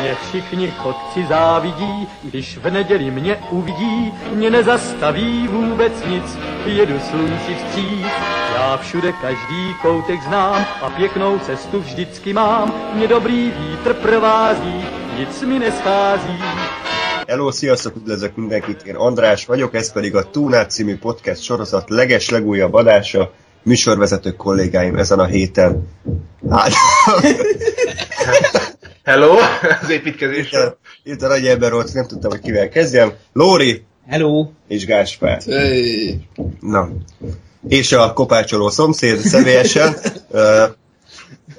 Mě všichni chodci závidí, když v neděli mě uvidí, mě nezastaví vůbec nic, jedu slunci vstříc. Já všude každý koutek znám a pěknou cestu vždycky mám, mě dobrý vítr provází, nic mi neschází. Hello, sziasztok, üdvözlök mindenkit, én András vagyok, ez pedig a Túnát című podcast sorozat leges legújabb adása, műsorvezető kollégáim ezen a héten. Hát, Hello, az építkezés. itt a nagy ember volt, nem tudtam, hogy kivel kezdjem. Lóri Hello! és Gáspár. Hey. Na. És a kopácsoló szomszéd személyesen.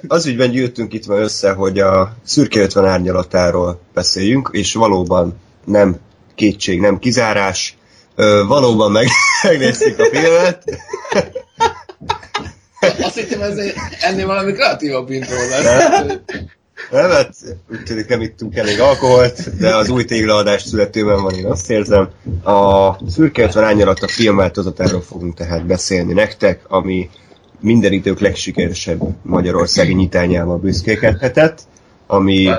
Az ügyben gyűjtünk itt ma össze, hogy a szürke 50 árnyalatáról beszéljünk, és valóban nem kétség, nem kizárás. Valóban meg, megnéztük a filmet. Azt hittem, ez egy, ennél valami kreatívabb intro lesz. Nem, hát úgy tűnik nem ittunk elég alkoholt, de az új téglaadás születőben van, én azt érzem. A Szürke 50 árnyalat a filmváltozatáról fogunk tehát beszélni nektek, ami minden idők legsikeresebb magyarországi nyitányával büszkékedhetett, ami,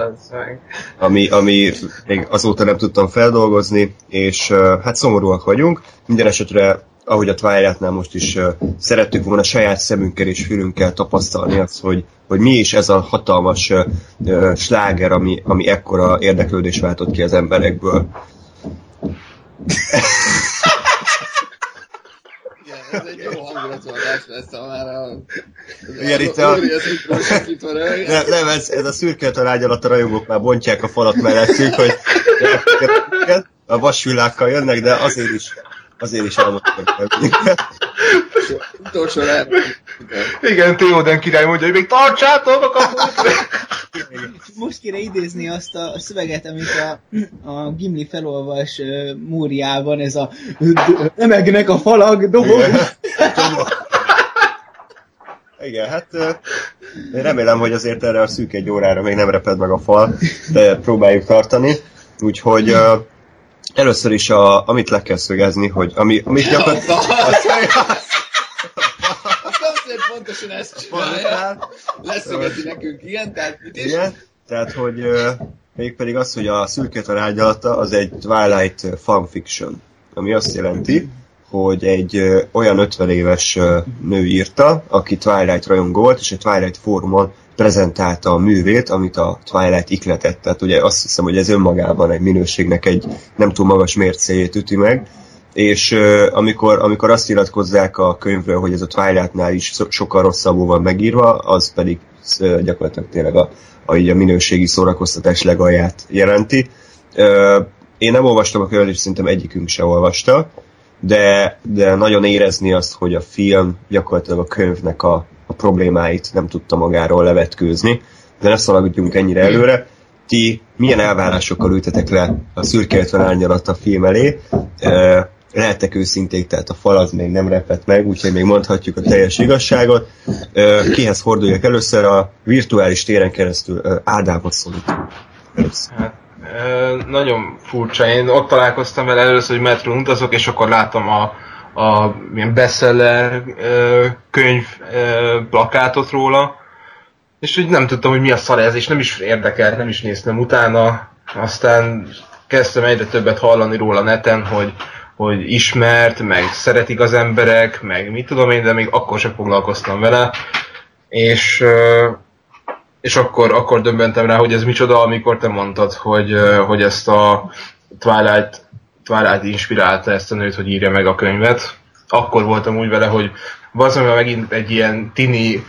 ami, ami még azóta nem tudtam feldolgozni, és hát szomorúak vagyunk. Minden esetre, ahogy a Twilight-nál most is uh, szerettük volna saját szemünkkel és fülünkkel tapasztalni azt, hogy, hogy mi is ez a hatalmas uh, sláger, ami, ami ekkora érdeklődés váltott ki az emberekből. Ez egy jó hangulatolás lesz, ha már a... Igen, itt a- röhög. Nem, ez, ez a szürke tanágy alatt a rajongók már bontják a falat mellettünk, hogy a vasvillákkal jönnek, de azért is, azért is elmondtam. Utolsó lehet. Igen, Théoden király mondja, hogy még tartsátok a kaput! Most kéne idézni azt a szöveget, amit a, a Gimli felolvas uh, Múriában, ez a remegnek a falak, dobog. Igen. Hát én remélem, hogy azért erre a szűk egy órára még nem reped meg a fal, de próbáljuk tartani. Úgyhogy először is, a, amit le kell szögezni, hogy ami, amit gyakorlatilag... A szomszéd pontosan ezt csinálja. Leszögeti nekünk ilyen, tehát mit is? Igen, tehát hogy mégpedig az, hogy a szürke tanágyalata az egy Twilight fanfiction, ami azt jelenti, hogy egy ö, olyan 50 éves ö, nő írta, aki Twilight rajongó volt, és a Twilight fórumon prezentálta a művét, amit a Twilight ikletett. Tehát ugye azt hiszem, hogy ez önmagában egy minőségnek egy nem túl magas mércéjét üti meg, és uh, amikor, amikor azt iratkozzák a könyvről, hogy ez a Twilight-nál is so- sokkal rosszabbul van megírva, az pedig uh, gyakorlatilag tényleg a, a, így a minőségi szórakoztatás legalját jelenti. Uh, én nem olvastam a könyvet, és szerintem egyikünk se olvasta, de, de nagyon érezni azt, hogy a film gyakorlatilag a könyvnek a, a problémáit nem tudta magáról levetkőzni, de ne szaladjunk ennyire előre. Ti milyen elvárásokkal ültetek le a szürke 50 árnyalat a film elé? Uh, lehetek őszinték, tehát a fal az még nem repett meg, úgyhogy még mondhatjuk a teljes igazságot. Ö, Kihez forduljak először a virtuális téren keresztül szólítom. Először. Hát, ö, nagyon furcsa. Én ott találkoztam vele először, hogy metrón utazok, és akkor láttam a, a ilyen bestseller könyv plakátot róla, és úgy nem tudtam, hogy mi a szar ez, és nem is érdekelt, nem is néztem utána. Aztán kezdtem egyre többet hallani róla neten, hogy, hogy ismert, meg szeretik az emberek, meg mit tudom én, de még akkor sem foglalkoztam vele. És, és akkor, akkor döbbentem rá, hogy ez micsoda, amikor te mondtad, hogy, hogy ezt a Twilight, Twilight inspirálta ezt a nőt, hogy írja meg a könyvet. Akkor voltam úgy vele, hogy valószínűleg megint egy ilyen tini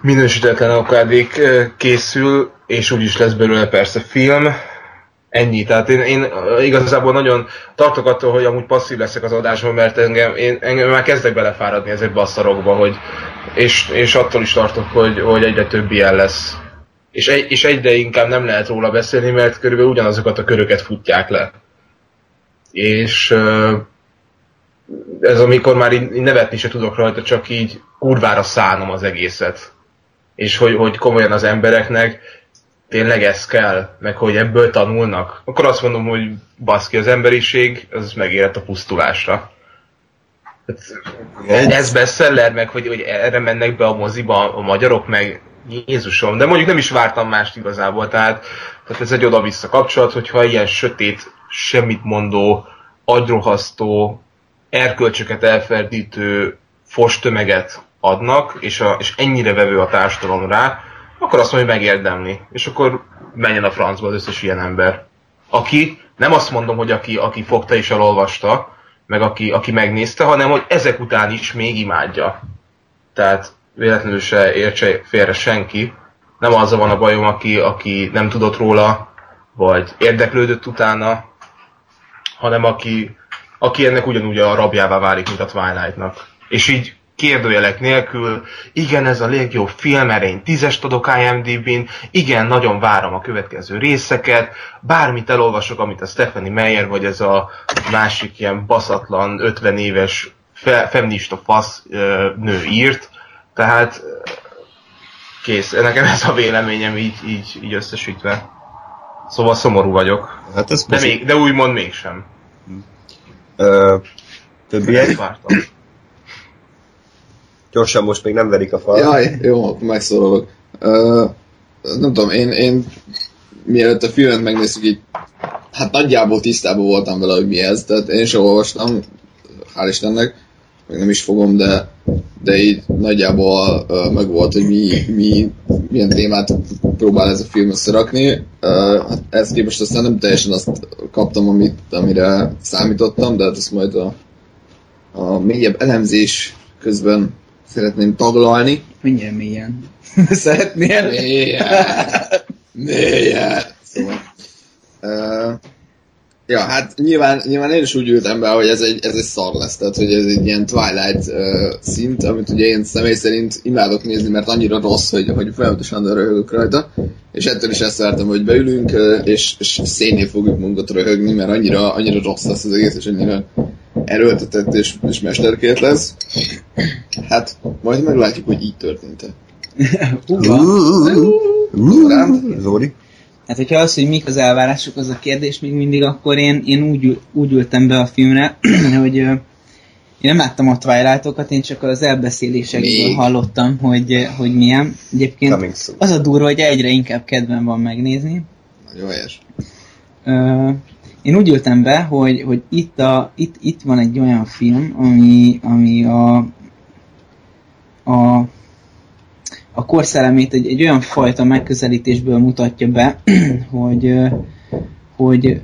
minősítetlen okádék ö, készül, és úgyis lesz belőle persze film. Ennyi, tehát én, én igazából nagyon tartok attól, hogy amúgy passzív leszek az adásban, mert engem, én, engem már kezdek belefáradni ezekbe a szarokba, hogy, és, és attól is tartok, hogy, hogy egyre több ilyen lesz. És, egy, és egyre inkább nem lehet róla beszélni, mert körülbelül ugyanazokat a köröket futják le. És ez amikor már így nevetni se tudok rajta, csak így kurvára szánom az egészet. És hogy, hogy komolyan az embereknek tényleg ez kell, meg hogy ebből tanulnak, akkor azt mondom, hogy baszki az emberiség, az megérett a pusztulásra. Hát, Ez bestseller, meg hogy, hogy erre mennek be a moziba a magyarok, meg Jézusom, de mondjuk nem is vártam mást igazából, tehát, tehát ez egy oda-vissza kapcsolat, hogyha ilyen sötét, semmit mondó, agyrohasztó, erkölcsöket elferdítő tömeget adnak, és, a, és ennyire vevő a társadalom rá, akkor azt mondja, hogy megérdemli. És akkor menjen a francba az összes ilyen ember. Aki, nem azt mondom, hogy aki, aki fogta és elolvasta, meg aki, aki megnézte, hanem hogy ezek után is még imádja. Tehát véletlenül se értse félre senki. Nem az van a bajom, aki, aki nem tudott róla, vagy érdeklődött utána, hanem aki, aki ennek ugyanúgy a rabjává válik, mint a Twilight-nak. És így kérdőjelek nélkül, igen, ez a legjobb film, erre én tízest adok IMDb-n, igen, nagyon várom a következő részeket, bármit elolvasok, amit a Stephanie Meyer, vagy ez a másik ilyen baszatlan, 50 éves fe, feminista fasz nő írt, tehát kész, nekem ez a véleményem így, így, így összesítve. Szóval szomorú vagyok. Hát ez de, még, de úgymond mégsem. Ö, többiek? Gyorsan most még nem verik a fal. Jaj, jó, megszólalok. Uh, nem tudom, én, én mielőtt a filmet megnéztük, így hát nagyjából tisztában voltam vele, hogy mi ez, tehát én sem olvastam, hál' Istennek, meg nem is fogom, de, de így nagyjából uh, megvolt, hogy mi, mi, milyen témát próbál ez a film összerakni. Uh, hát ezt képest aztán nem teljesen azt kaptam, amit, amire számítottam, de hát ezt majd a, a mélyebb elemzés közben szeretném taglalni. Mindjárt mélyen. Szeretnél? Mélyen. Mélyen. Szóval. Uh, ja, hát nyilván, nyilván én is úgy ültem be, hogy ez egy, ez egy szar lesz, tehát hogy ez egy ilyen Twilight uh, szint, amit ugye én személy szerint imádok nézni, mert annyira rossz, hogy, hogy folyamatosan röhögök rajta, és ettől is ezt vártam, hogy beülünk, uh, és, és szénné fogjuk munkat röhögni, mert annyira, annyira rossz lesz az egész, és annyira erőltetett és, és mesterkért lesz. Hát, majd meglátjuk, hogy így történt-e. Zóri? Hát, hogyha az, hogy mik az elvárások, az a kérdés még mindig, akkor én, én úgy, úgy ültem be a filmre, hogy én nem láttam a twilight én csak az elbeszélésekből még. hallottam, hogy, hogy milyen. Egyébként az a durva, hogy egyre inkább kedvem van megnézni. Nagyon helyes. Én úgy ültem be, hogy, hogy itt, a, itt, itt van egy olyan film, ami, ami a, a, a korszellemét egy, egy olyan fajta megközelítésből mutatja be, hogy, hogy,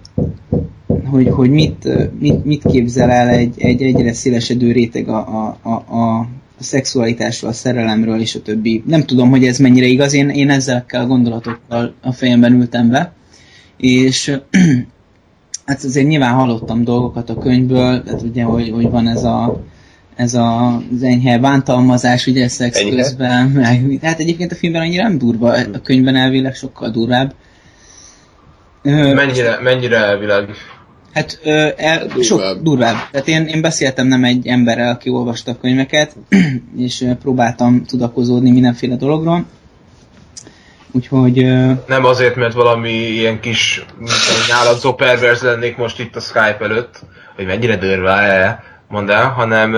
hogy, hogy mit, mit, mit képzel el egy, egy egyre szélesedő réteg a, a, a, a, a szexualitásról, a szerelemről és a többi. Nem tudom, hogy ez mennyire igaz, én, én ezekkel a gondolatokkal a fejemben ültem be, és hát azért nyilván hallottam dolgokat a könyvből, tehát ugye, hogy, hogy van ez a ez a az enyhe bántalmazás, ugye szex enyhe? közben, meg, hát egyébként a filmben annyira nem durva, a könyvben elvileg sokkal durvább. Mennyire, mennyire elvileg? Hát ö, el, durvább. sok durvább. Tehát én, én beszéltem nem egy emberrel, aki olvasta a könyveket, és próbáltam tudakozódni mindenféle dologról. Úgyhogy... Nem azért, mert valami ilyen kis nyáladzó perverz lennék most itt a Skype előtt, hogy mennyire dörve mondd el, hanem,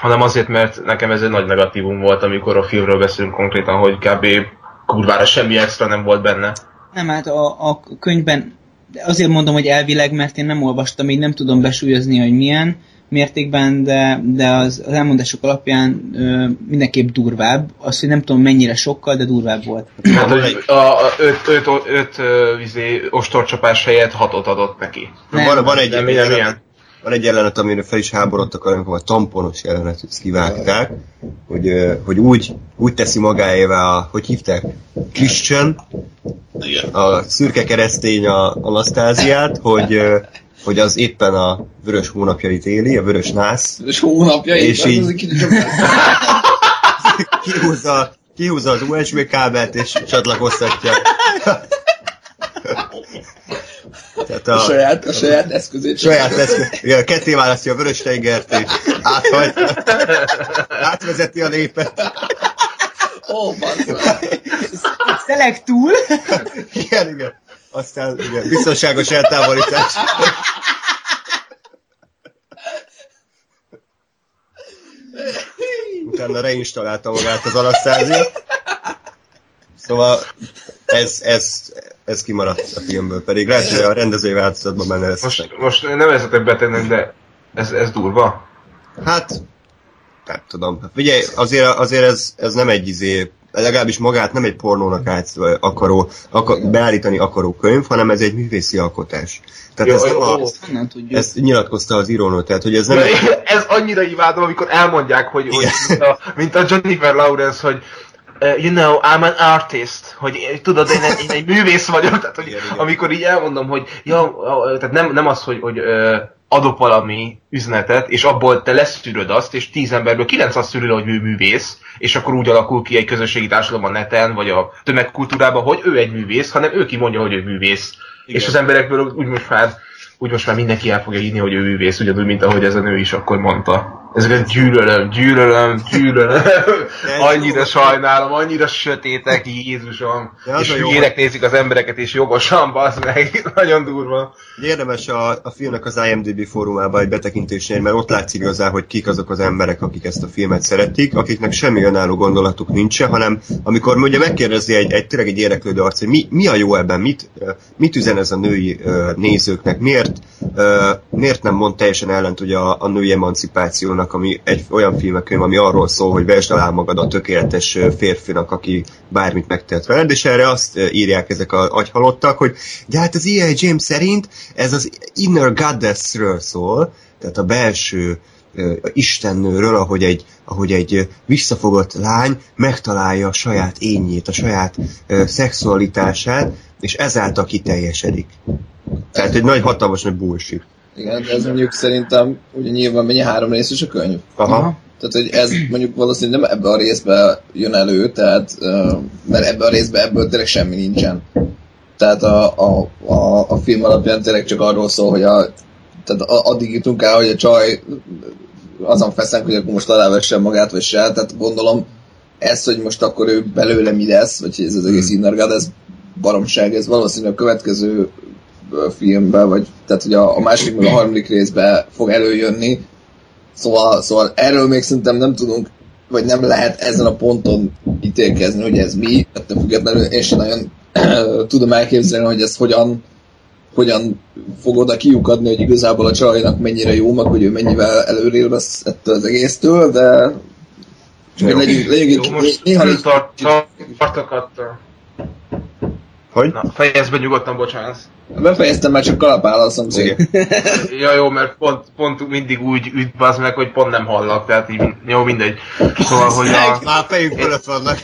hanem azért, mert nekem ez egy nagy negatívum volt, amikor a filmről beszélünk konkrétan, hogy kb. kurvára semmi extra nem volt benne. Nem, hát a, a könyvben azért mondom, hogy elvileg, mert én nem olvastam, így nem tudom besúlyozni, hogy milyen, mértékben, de, de az, az elmondások alapján ö, mindenképp durvább. Azt, hogy nem tudom mennyire sokkal, de durvább volt. Hát, hogy a, a öt, öt, öt, öt vizé, ostorcsapás helyett hatot adott neki. Nem, van, van egy, nem, ilyen, ilyen. Van egy jelenet, amire fel is háborodtak, amikor a tamponos jelenet kivágták, hogy, hogy úgy, úgy teszi magáévá a, hogy hívták, Christian, a szürke keresztény a Anasztáziát, hogy hogy az éppen a vörös hónapjait éli, a vörös nász. Vörös hónapjait? És így kihúzza, kihúzza az USB kábelt és csatlakoztatja. Tehát a, a, saját, a saját eszközét. Saját eszköz. Igen, ketté választja a vörös tengert, és áthajtja, átvezeti a népet. Ó, oh, Szelek túl. igen, igen. Aztán igen, biztonságos eltávolítás. Utána reinstalálta magát az Anastasia. Szóval ez, ez, ez kimaradt a filmből, pedig lehet, hogy a rendezői változatban benne lesz. Most, most nem nevezetek betegnek, de ez, ez durva. Hát, nem tudom. Figyelj, azért, azért ez, ez nem egy izé, legalábbis magát nem egy pornónak át akaró, akar, beállítani akaró könyv, hanem ez egy művészi alkotás. Tehát Jó, ez nem jó, a, jó. Nem tudjuk. ezt nyilatkozta az írónő, tehát hogy ez nem... Mert ez annyira imádom, amikor elmondják, hogy, hogy mint, a, mint a Jennifer Lawrence, hogy you know, I'm an artist, hogy tudod, én, egy- én egy művész vagyok, tehát hogy Igen, igen. amikor így elmondom, hogy ja, tehát nem, nem az, hogy, hogy adok valami üzenetet, és abból te leszűröd azt, és tíz emberből kilenc azt szűrő, hogy ő művész, és akkor úgy alakul ki egy közösségi társadalom a neten, vagy a tömegkultúrában, hogy ő egy művész, hanem ő kimondja, hogy ő művész. Igen. És az emberekből úgy most már úgy most már mindenki el fogja hinni, hogy ő művész, ugyanúgy, mint ahogy ez a nő is akkor mondta. Ezeket gyűlölöm, gyűlölöm, gyűlölöm. annyira sajnálom, annyira sötétek, Jézusom. És hülyének nézik az embereket, és jogosan, bazd meg. Nagyon durva. Érdemes a, a filmnek az IMDb fórumába egy betekintést nyerni, mert ott látszik igazán, hogy kik azok az emberek, akik ezt a filmet szeretik, akiknek semmi önálló gondolatuk nincsen, hanem amikor ugye megkérdezi egy, egy tényleg egy érdeklődő arc, hogy mi, mi a jó ebben, mit, mit üzen ez a női nézőknek, miért, miért nem mond teljesen ellent ugye a, a női emancipációnak, ami egy olyan filmekönyv, ami arról szól, hogy vesd alá magad a tökéletes férfinak, aki bármit megtehet veled, és erre azt írják ezek a agyhalottak, hogy de hát az E.I. James szerint ez az inner goddessről szól, tehát a belső ö, istennőről, ahogy egy, ahogy egy visszafogott lány megtalálja a saját ényét, a saját szexualitását, és ezáltal kiteljesedik. Tehát egy nagy, hatalmas nagy bullshit. Igen, de ez mondjuk szerintem, ugye nyilván mennyi három részes a könyv. Aha. Tehát, hogy ez mondjuk valószínűleg nem ebbe a részbe jön elő, tehát, mert ebbe a részbe ebből tényleg semmi nincsen. Tehát a, a, a, a film alapján tényleg csak arról szól, hogy a, tehát addig jutunk el, hogy a csaj azon feszenk, hogy akkor most alávessen magát, vagy se. Tehát gondolom, ez, hogy most akkor ő belőle mi lesz, vagy ez az egész Inner God, ez baromság, ez valószínűleg a következő ö, filmben, vagy tehát hogy a, a második meg a harmadik részben fog előjönni. Szóval, szóval erről még szerintem nem tudunk, vagy nem lehet ezen a ponton ítélkezni, hogy ez mi, ettől függetlenül én sem nagyon tudom elképzelni, hogy ez hogyan hogyan fog oda kiukadni, hogy igazából a csajnak mennyire jó, meg hogy ő mennyivel előrébb lesz ettől az egésztől, de csak Jó. legyünk, legyünk Jó, egy, most néha tart, tartok attól. Hogy? Na, fejezd be nyugodtan, bocsánat. Befejeztem, már csak kalapál a szomszéd. Ja jó, mert pont, pont mindig úgy üt az meg, hogy pont nem hallak, tehát így, jó, mindegy. Szóval, hogy a... Már fejünk fölött vannak.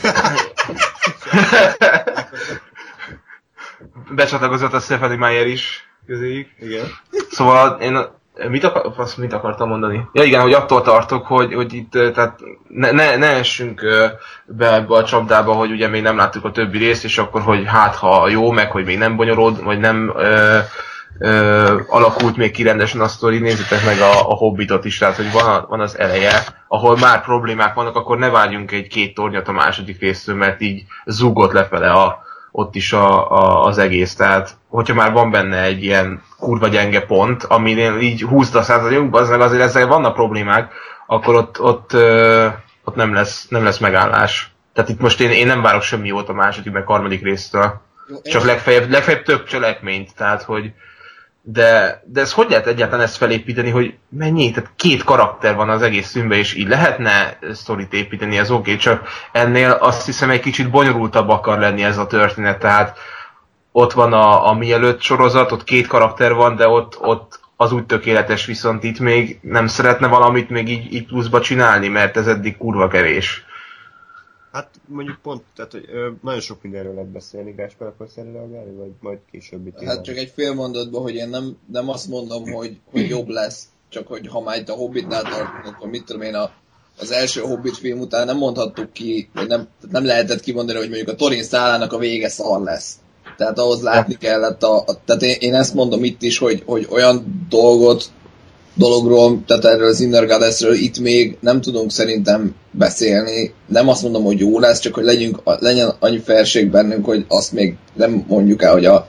Becsatlakozott a Stephanie Meyer is közéjük. Igen. Szóval én mit, akar, azt mit akartam mondani? Ja igen, hogy attól tartok, hogy, hogy itt tehát ne, ne, ne essünk be ebbe a csapdába, hogy ugye még nem láttuk a többi részt, és akkor, hogy hát ha jó, meg hogy még nem bonyolod, vagy nem ö, ö, alakult még ki rendesen a sztori, nézzétek meg a, a Hobbitot is, tehát hogy van, van az eleje, ahol már problémák vannak, akkor ne várjunk egy két tornyot a második résztől, mert így zúgott lefele a, ott is a, a, az egész. Tehát, hogyha már van benne egy ilyen kurva gyenge pont, aminél így húzd a százalékunk, az meg azért ezzel vannak problémák, akkor ott, ott, ö, ott nem, lesz, nem lesz megállás. Tehát itt most én, én nem várok semmi jót a második, meg harmadik résztől. Csak legfeljebb, legfeljebb több cselekményt, tehát hogy de, de ez hogy lehet egyáltalán ezt felépíteni, hogy mennyi? Tehát két karakter van az egész filmben, és így lehetne sztorit építeni, ez oké, okay, csak ennél azt hiszem egy kicsit bonyolultabb akar lenni ez a történet, tehát ott van a, a mielőtt sorozat, ott két karakter van, de ott, ott az úgy tökéletes, viszont itt még nem szeretne valamit még így, így pluszba csinálni, mert ez eddig kurva kevés. Hát mondjuk pont, tehát hogy ö, nagyon sok mindenről lehet beszélni, Gáspár, akarsz erre reagálni, vagy majd később itt Hát csak egy fél mondatban, hogy én nem, nem azt mondom, hogy, hogy jobb lesz, csak hogy ha már itt a Hobbitnál tartunk, akkor mit tudom én, a, az első Hobbit film után nem mondhattuk ki, vagy nem, nem lehetett kimondani, hogy mondjuk a Torin szálának a vége szar lesz. Tehát ahhoz látni kellett a, a tehát én, én, ezt mondom itt is, hogy, hogy olyan dolgot, dologról, tehát erről az Inner Goddessről itt még nem tudunk szerintem beszélni. Nem azt mondom, hogy jó lesz, csak hogy legyünk, legyen annyi felség bennünk, hogy azt még nem mondjuk el, hogy a,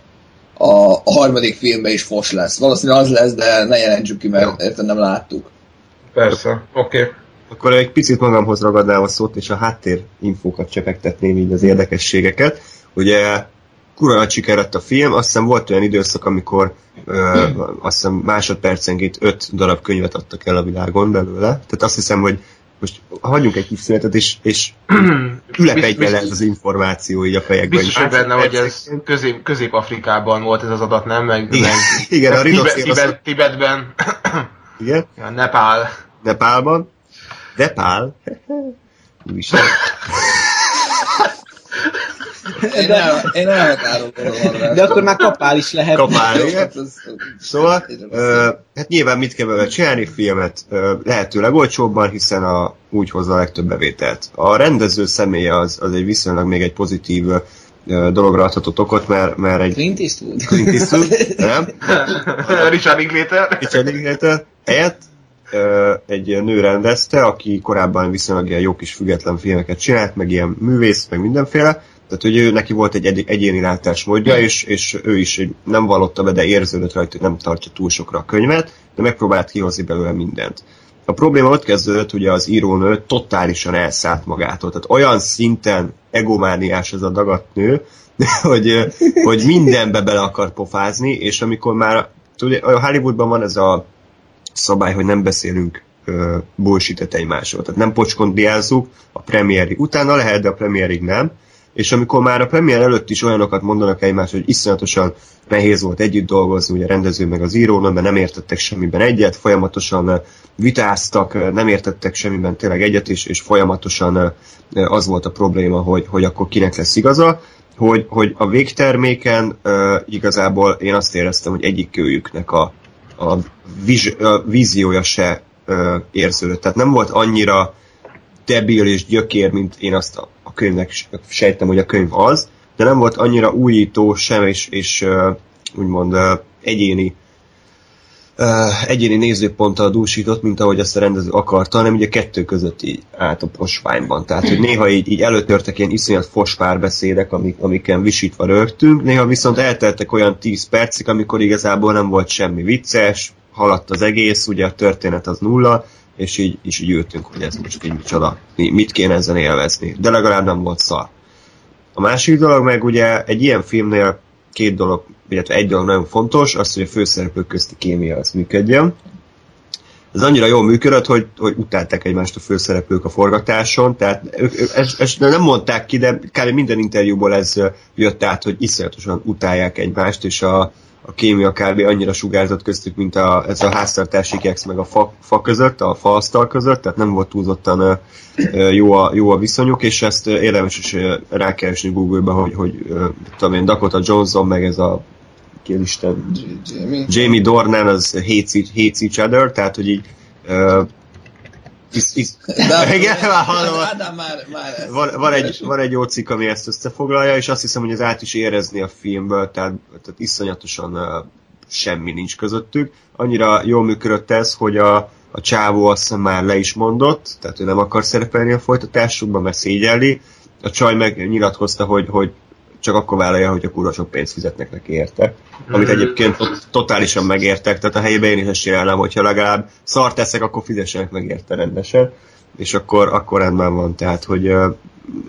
a, a harmadik filmben is fos lesz. Valószínűleg az lesz, de ne jelentsük ki, mert érted nem láttuk. Persze, oké. Okay. akkor egy picit magamhoz ragadnám a szót, és a háttér infókat csepegtetném így az érdekességeket. Ugye kurva nagy siker lett a film, azt hiszem volt olyan időszak, amikor ö, azt hiszem másodpercenként öt darab könyvet adtak el a világon belőle. Tehát azt hiszem, hogy most hagyjunk egy kis szünetet, és, és ülepedj el ez az információ így a fejekben. Biztos, hogy benne, hogy ez közép, Közép-Afrikában volt ez az adat, nem? Meg, Igen, meg igen a Tibet. Tibet, Tibetben, Igen, ja, Nepál. Nepálban. Nepál. Úristen. Én, el, én elhatárolom arra. De akkor már kapál is lehet. Kapál, igen. hát Szóval, ö, hát nyilván mit kell vele csinálni, filmet ö, lehetőleg olcsóbban, hiszen a, úgy hozza a legtöbb bevételt. A rendező személye az, az egy viszonylag még egy pozitív ö, dologra adhatott okot, mert, mert egy Clint Eastwood. Clint Eastwood, nem? Richard Linklater. Richard Linklater helyett egy nő rendezte, aki korábban viszonylag ilyen jó kis független filmeket csinált, meg ilyen művész, meg mindenféle. Tehát, hogy ő neki volt egy egy egyéni látásmódja, és, és ő is nem vallotta be, de érződött rajta, hogy nem tartja túl sokra a könyvet, de megpróbált kihozni belőle mindent. A probléma ott kezdődött, hogy az írónő totálisan elszállt magától. Tehát olyan szinten egomániás ez a dagadt nő, hogy, hogy mindenbe bele akar pofázni, és amikor már tudja, a Hollywoodban van ez a szabály, hogy nem beszélünk bullshit egymásról. Tehát nem pocskondiázzuk a premiérig. Utána lehet, de a premiérig nem. És amikor már a premier előtt is olyanokat mondanak egymásra, hogy iszonyatosan nehéz volt együtt dolgozni, ugye a rendező meg az író, mert nem értettek semmiben egyet, folyamatosan vitáztak, nem értettek semmiben tényleg egyet, és, és folyamatosan az volt a probléma, hogy, hogy akkor kinek lesz igaza, hogy, hogy a végterméken igazából én azt éreztem, hogy egyik őjüknek a, a, viz, a víziója se érződött. Tehát nem volt annyira debil és gyökér, mint én azt a, könyvnek sejtem, hogy a könyv az, de nem volt annyira újító sem, és, és úgymond egyéni egyéni nézőponttal dúsított, mint ahogy azt a rendező akarta, hanem ugye kettő között így állt a posványban. Tehát, hogy néha így, így előtörtek ilyen iszonyat fos párbeszédek, amik, amiken visítva rögtünk, néha viszont elteltek olyan 10 percig, amikor igazából nem volt semmi vicces, haladt az egész, ugye a történet az nulla, és így, és így ültünk, hogy ez most így micsoda, mi- mit kéne ezen élvezni. De legalább nem volt szar. A másik dolog meg ugye egy ilyen filmnél két dolog, illetve egy dolog nagyon fontos, az, hogy a főszereplők közti kémia az működjön. Ez annyira jól működött, hogy, hogy utálták egymást a főszereplők a forgatáson, tehát ezt, ezt nem mondták ki, de kb. minden interjúból ez jött át, hogy iszonyatosan utálják egymást, és a, a kémia kb. annyira sugárzott köztük, mint a, ez a háztartási kex meg a fa, fa között, a faasztal között, tehát nem volt túlzottan jó a, jó a viszonyuk, és ezt érdemes is rákeresni Google-ba, hogy, hogy tudom én, Dakota Johnson, meg ez a ki Isten, Jamie. Jamie Dornan az hates each, hates each other, tehát hogy így is, is, De- igen, már hallom. Ádám már, már ezt- van, van, egy, van egy jó cikk, ami ezt összefoglalja, és azt hiszem, hogy ez át is érezni a filmből, tehát, tehát iszonyatosan uh, semmi nincs közöttük. Annyira jól működött ez, hogy a, a csávó azt hiszem már le is mondott, tehát ő nem akar szerepelni a folytatásukban, mert szégyelli. A csaj meg nyilatkozta, hogy, hogy csak akkor vállalja, hogy a kurva sok pénzt fizetnek neki érte. Amit egyébként tot- totálisan megértek, tehát a helyében én is ezt csinálnám, hogyha legalább szart teszek, akkor fizessenek meg érte rendesen, és akkor, akkor rendben van, tehát hogy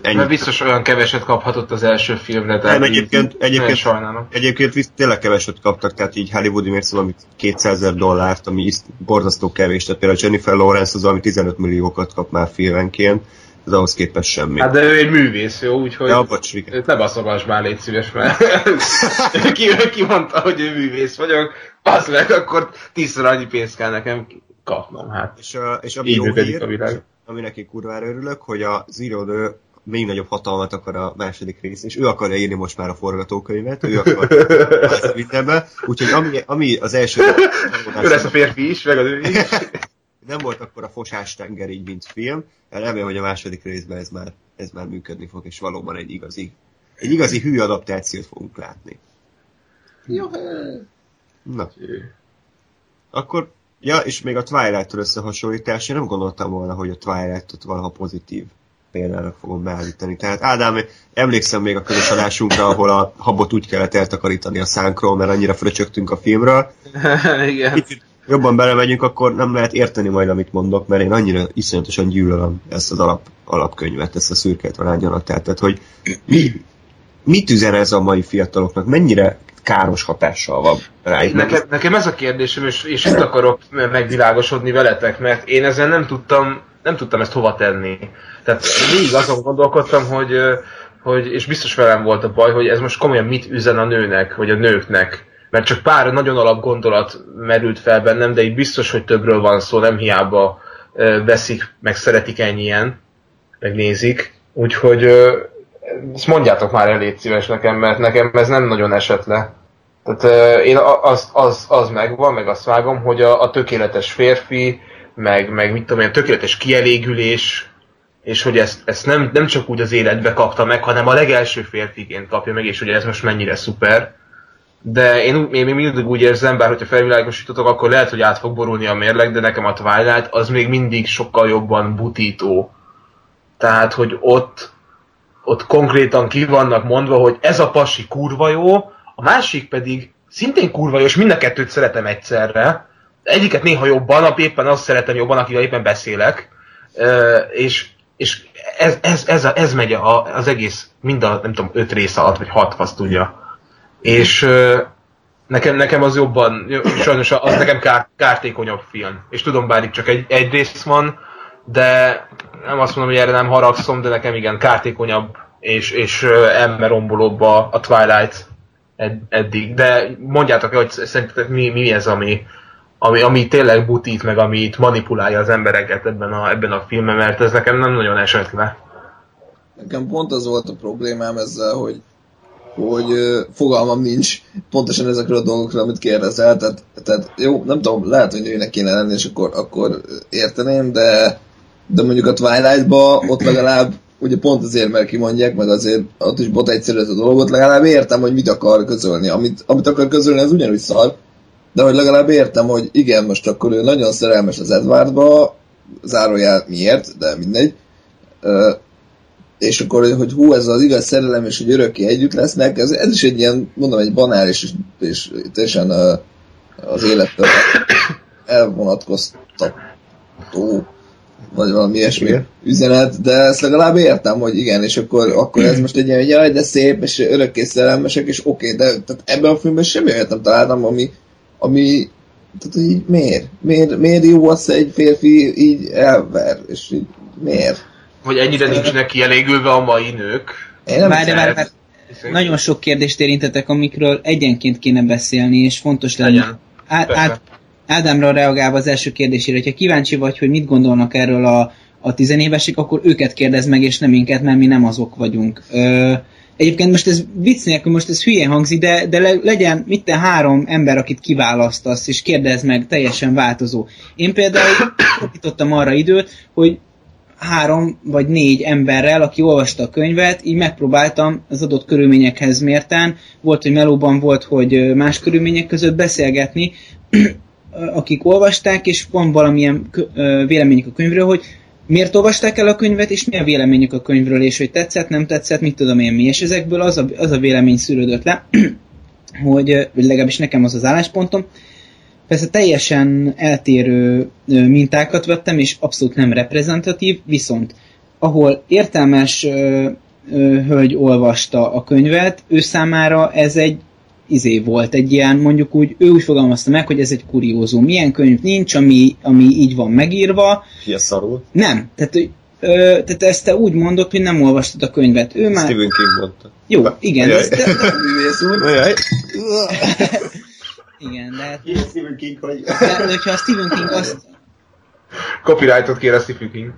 ennyi. Mert biztos olyan keveset kaphatott az első filmre, de Nem, egyébként- egyébként- nagyon sajnálom. Egyébként tényleg keveset kaptak, tehát így Hollywoodi mérsz valami 200 ezer dollárt, ami borzasztó kevés, tehát például Jennifer Lawrence az valami 15 milliókat kap már filmenként, ez ahhoz képest semmi. Hát de ő egy művész, jó, úgyhogy... Ja, bocs, igen. Ne baszogass már, légy szíves, mert ki, ki mondta, hogy ő művész vagyok, az meg, akkor tízszer annyi pénzt kell nekem kapnom, hát. És, és ami Így jó hír, a világ. ami neki kurvára örülök, hogy a Zero Dö még nagyobb hatalmat akar a második rész, és ő akarja írni most már a forgatókönyvet, ő akar mindenbe, úgyhogy ami, ami az első Ő lesz a férfi is, meg az ő is. Nem volt akkor a fosás tenger így, mint film, remélem, hogy a második részben ez már, ez már működni fog, és valóban egy igazi, egy igazi hű adaptációt fogunk látni. Jó, Na, akkor, ja, és még a Twilight-tól összehasonlítás, én nem gondoltam volna, hogy a Twilight-ot valaha pozitív példának fogom beállítani. Tehát Ádám, emlékszem még a közös adásunkra, ahol a habot úgy kellett eltakarítani a szánkról, mert annyira fröcsögtünk a filmről. Igen. Picit, jobban belemegyünk, akkor nem lehet érteni majd, amit mondok, mert én annyira iszonyatosan gyűlölöm ezt az alap, alapkönyvet, ezt a szürke talánygyanaktát. Tehát, hogy mi, mit üzen ez a mai fiataloknak? Mennyire káros hatással van rájuk? Nekem, nekem ez a kérdésem, és, és itt akarok megvilágosodni veletek, mert én ezzel nem tudtam, nem tudtam ezt hova tenni. Tehát végig azon gondolkodtam, hogy, hogy, és biztos velem volt a baj, hogy ez most komolyan mit üzen a nőnek, vagy a nőknek. Mert csak pár nagyon alap gondolat merült fel bennem, de így biztos, hogy többről van szó, nem hiába veszik, meg szeretik ennyien, meg nézik. Úgyhogy ezt mondjátok már el, légy szíves nekem, mert nekem ez nem nagyon esett le. Tehát én az, az, az megvan, meg azt vágom, hogy a, a tökéletes férfi, meg, meg mit tudom én, tökéletes kielégülés, és hogy ezt, ezt nem, nem csak úgy az életbe kapta meg, hanem a legelső férfiként kapja meg, és hogy ez most mennyire szuper. De én, én még mindig úgy érzem, bár hogyha felvilágosítotok, akkor lehet, hogy át fog borulni a mérleg, de nekem a Twilight az még mindig sokkal jobban butító. Tehát, hogy ott, ott konkrétan ki vannak mondva, hogy ez a pasi kurva jó, a másik pedig szintén kurva jó, és mind a kettőt szeretem egyszerre. Egyiket néha jobban, a éppen azt szeretem jobban, akivel éppen beszélek. És és ez, ez, ez, a, ez megy a, az egész, mind a, nem tudom, öt rész alatt, vagy hat, azt tudja. És nekem, nekem az jobban, sajnos az nekem kár, kártékonyabb film. És tudom, bár itt csak egy, egy rész van, de nem azt mondom, hogy erre nem haragszom, de nekem igen, kártékonyabb és, és ö, emberombolóbb a, a Twilight ed, eddig. De mondjátok hogy szerintetek mi, mi ez, ami, ami, ami tényleg butít, meg ami itt manipulálja az embereket ebben a, ebben a filmben, mert ez nekem nem nagyon esett le. Nekem pont az volt a problémám ezzel, hogy, hogy fogalmam nincs pontosan ezekről a dolgokról, amit kérdezel. Tehát, tehát jó, nem tudom, lehet, hogy nőnek kéne lenni, és akkor, akkor érteném, de, de mondjuk a Twilight-ba ott legalább ugye pont azért, mert kimondják, meg azért ott is bot egyszerű ez a dolgot, legalább értem, hogy mit akar közölni. Amit, amit akar közölni, az ugyanúgy szar, de hogy legalább értem, hogy igen, most akkor ő nagyon szerelmes az Edwardba, zárójel miért, de mindegy. És akkor, hogy hú, ez az igaz szerelem, és hogy örökké együtt lesznek, ez, ez is egy ilyen, mondom, egy banális, és, és teljesen az élettől elvonatkoztató, vagy valami ilyesmi Igen. üzenet, de ezt legalább értem, hogy igen, és akkor, akkor ez most egy ilyen, hogy jaj, de szép, és örökké szerelmesek, és oké, okay, de tehát ebben a filmben semmi olyat nem találtam, ami, ami tehát így miért? miért? Miért jó az, egy férfi így elver, és így miért? Hogy ennyire nincsenek kielégülve a mai nők. Én nem Várj, várj, várj. Nagyon sok kérdést érintetek, amikről egyenként kéne beszélni, és fontos lenne. Á, át, Ádámra reagálva az első kérdésére, hogyha kíváncsi vagy, hogy mit gondolnak erről a, a tizenévesek, akkor őket kérdezd meg, és nem minket, mert mi nem azok vagyunk. Ö, egyébként most ez vicc nélkül, most ez hülyén hangzik, de, de le, legyen mit te három ember, akit kiválasztasz, és kérdezd meg, teljesen változó. Én például fordítottam arra időt, hogy három vagy négy emberrel, aki olvasta a könyvet, így megpróbáltam az adott körülményekhez mérten, volt, hogy melóban volt, hogy más körülmények között beszélgetni, akik olvasták, és van valamilyen véleményük a könyvről, hogy miért olvasták el a könyvet, és mi a véleményük a könyvről, és hogy tetszett, nem tetszett, mit tudom én mi. És ezekből az a, az a vélemény szűrődött le, hogy, legalábbis nekem az az álláspontom, Persze teljesen eltérő mintákat vettem, és abszolút nem reprezentatív, viszont ahol értelmes ö, ö, hölgy olvasta a könyvet, ő számára ez egy izé volt, egy ilyen, mondjuk úgy, ő úgy fogalmazta meg, hogy ez egy kuriózum. Milyen könyv nincs, ami, ami így van megírva. Ilyen szarul. Nem. Tehát, ö, tehát ezt te úgy mondod, hogy nem olvastad a könyvet. Ő már... Stephen King mondta. Jó, igen. Ajaj. Ez, de, de. Igen, de, Ilyen Stephen King, hogy... de, de hogyha a Stephen King azt, Copyrightot kér a Stephen King.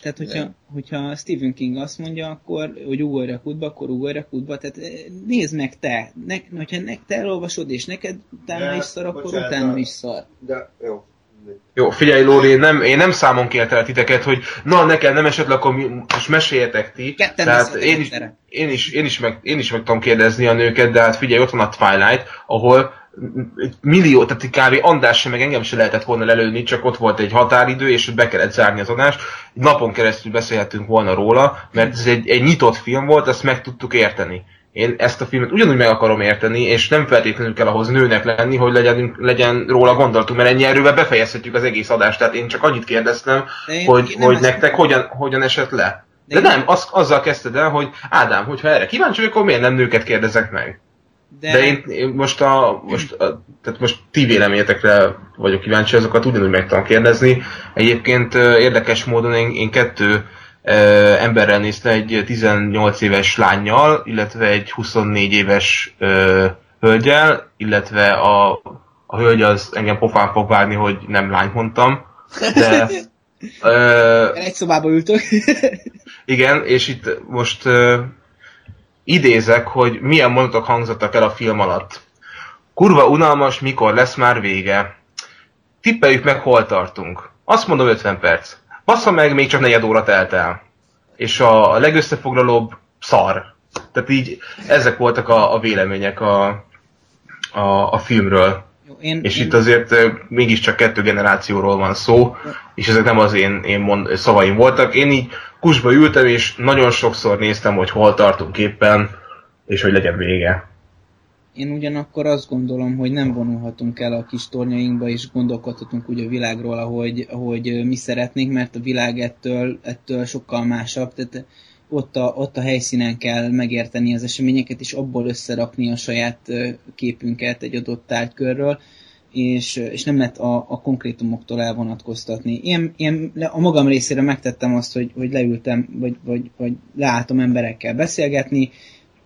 Tehát, hogyha, hogyha Stephen King azt mondja, akkor, hogy ugorj a akkor ugorj a. Tehát eh, nézd meg te. Ne, hogyha ne, te elolvasod, és neked utána De, is szar, akkor bocsánat, utána is szar. De, jó. Jó, figyelj Lóri, én nem, én nem számon kértelek titeket, hogy na nekem nem esett le, akkor most meséljetek ti. Ketten Tehát én is, én, is, én, is meg, én is meg tudom kérdezni a nőket, de hát figyelj, ott van a Twilight, ahol millió, tehát kb. András sem, meg engem sem lehetett volna lelőni, csak ott volt egy határidő, és be kellett zárni az adást. Napon keresztül beszélhetünk volna róla, mert ez egy, egy nyitott film volt, ezt meg tudtuk érteni. Én ezt a filmet ugyanúgy meg akarom érteni, és nem feltétlenül kell ahhoz nőnek lenni, hogy legyen, legyen róla gondolatunk, mert ennyi erővel befejezhetjük az egész adást. Tehát én csak annyit kérdeztem, én, hogy, én hogy nektek hogyan, hogyan esett le. De, De nem, az, azzal kezdted el, hogy Ádám, hogyha erre kíváncsi vagy, akkor miért nem nőket kérdezek meg? De, De én, én most, a, most, a, tehát most ti véleményetekre vagyok kíváncsi, azokat ugyanúgy meg tudom kérdezni. Egyébként érdekes módon én, én kettő emberrel nézte egy 18 éves lányjal, illetve egy 24 éves ö, hölgyel, illetve a, a hölgy az engem pofán fog várni, hogy nem lányt mondtam. De, ö, egy szobába ültök. igen, és itt most ö, idézek, hogy milyen mondatok hangzottak el a film alatt. Kurva unalmas, mikor lesz már vége. Tippeljük meg, hol tartunk. Azt mondom 50 perc. Bassza meg, még csak negyed óra telt el. És a legösszefoglalóbb szar. Tehát így ezek voltak a, a vélemények a, a, a filmről. Jó, én, és én... itt azért mégiscsak kettő generációról van szó, és ezek nem az én, én mond, szavaim voltak. Én így kusba ültem, és nagyon sokszor néztem, hogy hol tartunk éppen, és hogy legyen vége. Én ugyanakkor azt gondolom, hogy nem vonulhatunk el a kis tornyainkba, és gondolkodhatunk úgy a világról, ahogy, ahogy mi szeretnénk, mert a világ ettől, ettől sokkal másabb. Tehát ott a, ott a helyszínen kell megérteni az eseményeket, és abból összerakni a saját képünket egy adott tárgykörről, és, és nem lehet a, a konkrétumoktól elvonatkoztatni. Én, én a magam részére megtettem azt, hogy, hogy leültem, vagy, vagy, vagy leálltam emberekkel beszélgetni,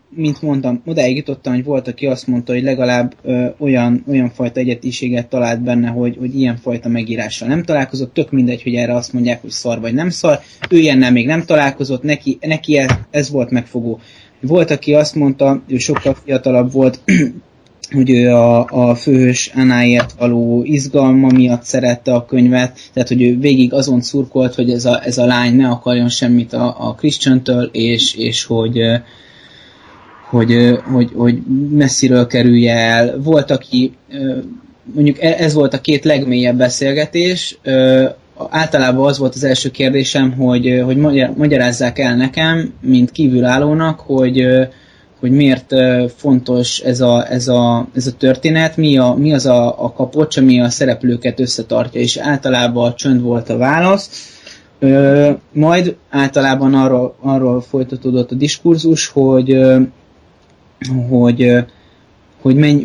mint mondtam, odáig jutottam, hogy volt, aki azt mondta, hogy legalább ö, olyan, olyan fajta egyetiséget talált benne, hogy, hogy ilyen fajta megírással nem találkozott, tök mindegy, hogy erre azt mondják, hogy szar vagy nem szar, ő ilyennel még nem találkozott, neki, neki ez, ez volt megfogó. Volt, aki azt mondta, ő sokkal fiatalabb volt, hogy ő a, a főhős Anáért való izgalma miatt szerette a könyvet, tehát hogy ő végig azon szurkolt, hogy ez a, ez a lány ne akarjon semmit a, a Christian-től, és, és hogy, hogy, hogy, hogy messziről kerülje el. Volt, aki mondjuk e, ez volt a két legmélyebb beszélgetés, általában az volt az első kérdésem, hogy, hogy magyarázzák el nekem, mint kívülállónak, hogy, hogy miért fontos ez a, ez a, ez a történet, mi, a, mi az a, a kapocs, ami a szereplőket összetartja, és általában a csönd volt a válasz. Ö, majd általában arról, arról folytatódott a diskurzus, hogy hogy, hogy menny,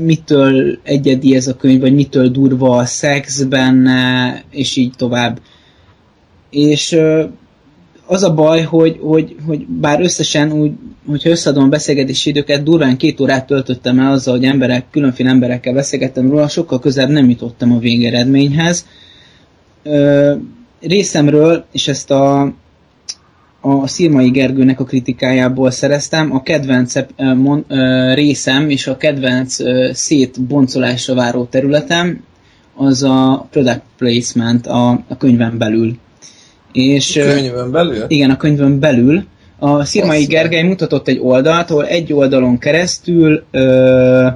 mitől egyedi ez a könyv, vagy mitől durva a szex benne, és így tovább. És az a baj, hogy, hogy, hogy bár összesen úgy, hogyha összeadom a beszélgetési időket, durván két órát töltöttem el azzal, hogy emberek, különféle emberekkel beszélgettem róla, sokkal közelebb nem jutottam a végeredményhez. Ö, részemről, és ezt a a Szirmai Gergőnek a kritikájából szereztem. A kedvenc mon, részem és a kedvenc szétboncolásra váró területem az a product placement a, a könyven belül. És, a könyvön belül? Igen, a könyvön belül. A Szirmai Azt Gergely mutatott egy oldalt, ahol egy oldalon keresztül ö,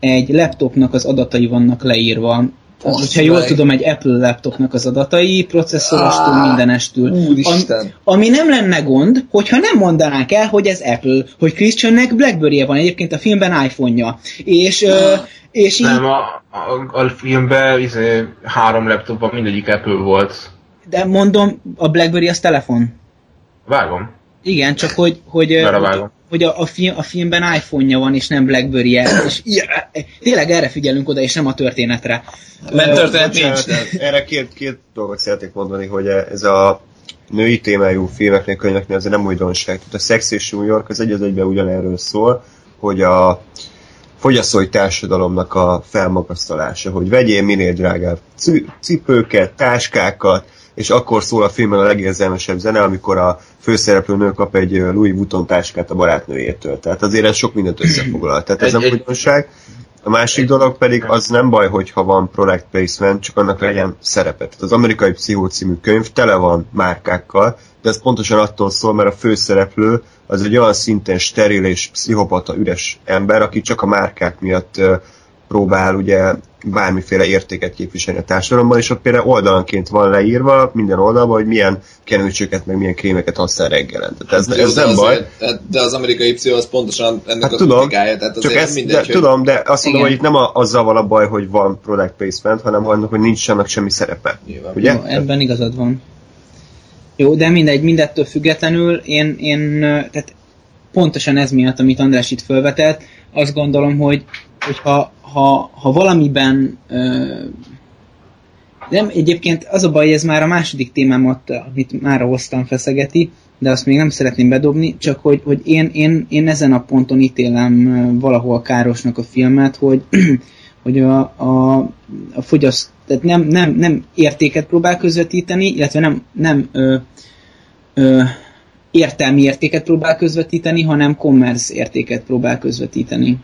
egy laptopnak az adatai vannak leírva. Azt hogyha jól meg. tudom, egy Apple laptopnak az adatai, processzorostól, ah, mindenestől. Úristen. Ami, ami nem lenne gond, hogyha nem mondanák el, hogy ez Apple, hogy Christiannek blackberry -e van, egyébként a filmben iPhone-ja. És, ah. uh, és így... Nem, a, a, a filmben izé, három laptopban mindegyik Apple volt. De mondom, a Blackberry az telefon. Vágom. Igen, csak hogy, hogy, hogy, hogy a, a, film, a filmben iPhone-ja van, és nem blackberry -e, és yeah, tényleg erre figyelünk oda, és nem a történetre. Mert történet nincs. Erre két, két dolgot szeretnék mondani, hogy ez a női témájú filmeknél, könyveknél azért nem újdonság. Tehát a Sex és New York az egy az egyben ugyanerről szól, hogy a fogyasztói társadalomnak a felmagasztalása, hogy vegyél minél drágább cipőket, táskákat, és akkor szól a filmben a legérzelmesebb zene, amikor a főszereplő nő kap egy Louis Vuitton táskát a barátnőjétől. Tehát azért ez sok mindent összefoglal. Tehát ez egy, nem újdonság. A másik dolog pedig az nem baj, hogyha van product placement, csak annak legyen szerepet. Tehát az amerikai Pszichó című könyv tele van márkákkal, de ez pontosan attól szól, mert a főszereplő az egy olyan szinten steril és pszichopata üres ember, aki csak a márkák miatt próbál ugye bármiféle értéket képviselni a társadalomban, és ott például oldalanként van leírva minden oldalban, hogy milyen kenőcsöket, meg milyen krémeket használ reggelente. Tehát ez, ez de nem azért, baj. tehát- De az amerikai pszichó az pontosan ennek Hát a tudom, kritikája, tehát Csak ez, mindegy, de, hogy- tudom, de azt mondom, Igen. hogy itt nem a, azzal van a baj, hogy van product placement, hanem annak, hogy nincs annak semmi szerepe. Nyilván. Ugye? Jó, ebben igazad van. Jó, de mindegy, mindettől függetlenül én, én tehát pontosan ez miatt, amit András itt felvetett, azt gondolom, hogy hogyha ha, ha valamiben nem, egyébként az a baj, ez már a második témámat, amit már hoztam feszegeti, de azt még nem szeretném bedobni, csak hogy, hogy én, én, én ezen a ponton ítélem valahol károsnak a filmet, hogy, hogy a, a, a fogyaszt, tehát nem, nem, nem értéket próbál közvetíteni, illetve nem, nem ö, ö, értelmi értéket próbál közvetíteni, hanem commerce értéket próbál közvetíteni.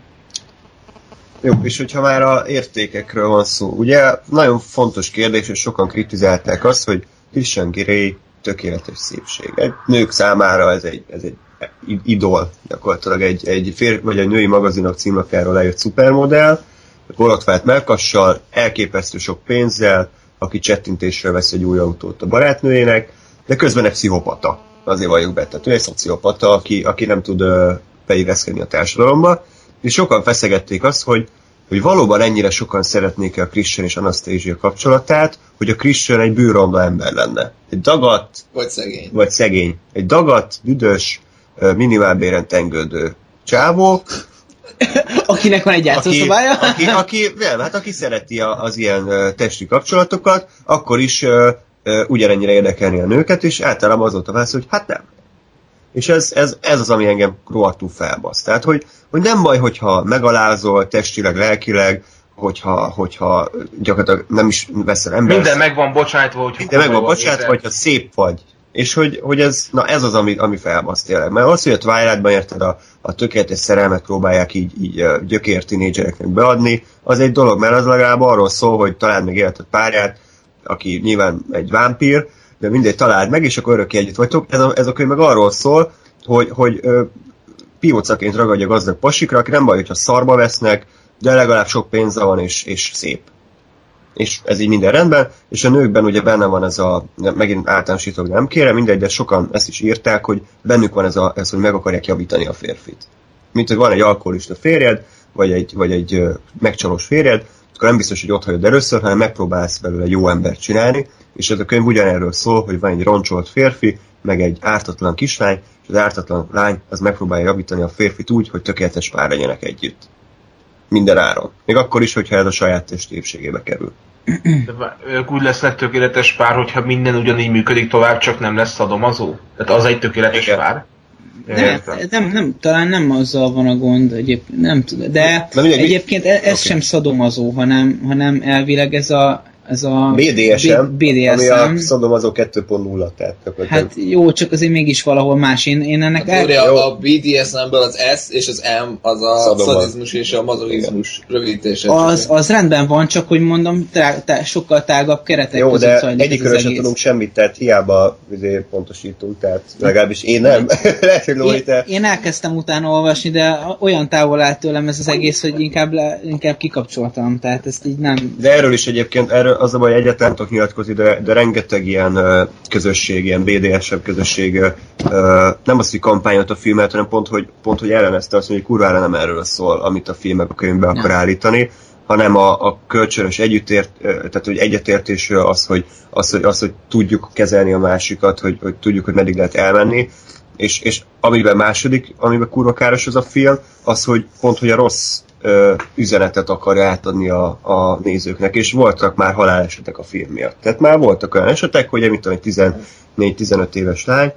Jó, és hogyha már a értékekről van szó, ugye nagyon fontos kérdés, és sokan kritizálták azt, hogy Christian Grey tökéletes szépség. Egy nők számára ez egy, ez egy idol, gyakorlatilag egy, egy fér, vagy egy női magazinok címlapjáról lejött szupermodell, borotvált melkassal, elképesztő sok pénzzel, aki csettintésre vesz egy új autót a barátnőjének, de közben egy pszichopata. Azért vagyok be. Tehát ő egy szociopata, aki, aki nem tud beilleszkedni a társadalomba, és sokan feszegették azt, hogy, hogy valóban ennyire sokan szeretnék a Christian és Anastasia kapcsolatát, hogy a Christian egy bőronda ember lenne. Egy dagat, Vagy szegény. vagy szegény. Egy dagat, büdös, minimálbéren tengődő csávó, Akinek van egy aki, játszószobája? aki, aki, nem, hát aki szereti a, az ilyen testi kapcsolatokat, akkor is ö, ö, ugyanennyire érdekelni a nőket, és általában az volt a válasz, hogy hát nem. És ez, ez, ez az, ami engem rohadtul felbasz. Tehát, hogy, hogy nem baj, hogyha megalázol testileg, lelkileg, hogyha, hogyha gyakorlatilag nem is veszel ember. Minden meg van bocsátva, hogy De meg van bocsánat, hogyha szép vagy. És hogy, hogy ez, na ez az, ami, ami felbasz tényleg. Mert az, hogy a Twilight-ban érted a, a tökéletes szerelmet próbálják így, így gyökér beadni, az egy dolog, mert az legalább arról szól, hogy találd meg életed párját, aki nyilván egy vámpír, de mindegy találd meg, és akkor örökké együtt vagytok. Ez a, ez a könyv meg arról szól, hogy, hogy ö, piócaként ragadja gazdag pasikra, aki nem baj, hogyha szarba vesznek, de legalább sok pénze van, és, és szép és ez így minden rendben, és a nőkben ugye benne van ez a, megint általánosítok, nem kérem, mindegy, de sokan ezt is írták, hogy bennük van ez, a, ez hogy meg akarják javítani a férfit. Mint hogy van egy alkoholista férjed, vagy egy, vagy egy megcsalós férjed, akkor nem biztos, hogy ott hagyod először, hanem megpróbálsz belőle jó embert csinálni, és ez a könyv ugyanerről szól, hogy van egy roncsolt férfi, meg egy ártatlan kislány, és az ártatlan lány az megpróbálja javítani a férfit úgy, hogy tökéletes pár legyenek együtt. Minden áron. Még akkor is, hogyha ez a saját testi épségébe kerül. De ők úgy lesznek tökéletes pár, hogyha minden ugyanígy működik tovább, csak nem lesz szadomazó? Tehát az egy tökéletes Igen. pár? Nem, nem, nem, talán nem azzal van a gond, egyébként, nem tudom, de Na mindegy, mi- egyébként e- ez Oké. sem szadomazó, hanem, hanem elvileg ez a, ez a BDSM, B- BDSM. ami a szadomazó 2.0, tehát gyakorlatilag. Hát jó, csak azért mégis valahol más. Én, én ennek el... Ugye Jó. a, BDSM-ből az S és az M az a Szadoma. szadizmus és a mazochizmus rövidítése. az, az rendben van, csak hogy mondom, tá, tá, sokkal tágabb keretek Jó, között de egyikről sem tudunk semmit, tehát hiába azért pontosítunk, tehát legalábbis én nem. Lehet, hogy Lóri, Én, te... én elkezdtem utána olvasni, de olyan távol állt tőlem ez az egész, hogy inkább, le, inkább kikapcsoltam, tehát ezt így nem... De erről is egyébként, erről az a baj, egyetlen nem tudok nyilatkozni, de, de rengeteg ilyen közösség, ilyen BDSM közösség nem az, hogy kampányot a filmet, hanem pont, hogy, pont, hogy ellenezte azt, hogy kurvára nem erről szól, amit a film meg a könyvbe akar Nem. állítani, hanem a, a kölcsönös együttért, tehát hogy egyetértésről az, hogy, az, hogy, az, hogy tudjuk kezelni a másikat, hogy, hogy tudjuk, hogy meddig lehet elmenni, és, és amiben második, amiben kurva káros az a film, az, hogy pont, hogy a rossz üzenetet akarja átadni a, a nézőknek, és voltak már halálesetek a film miatt. Tehát már voltak olyan esetek, hogy mit tudom, egy 14-15 éves lány,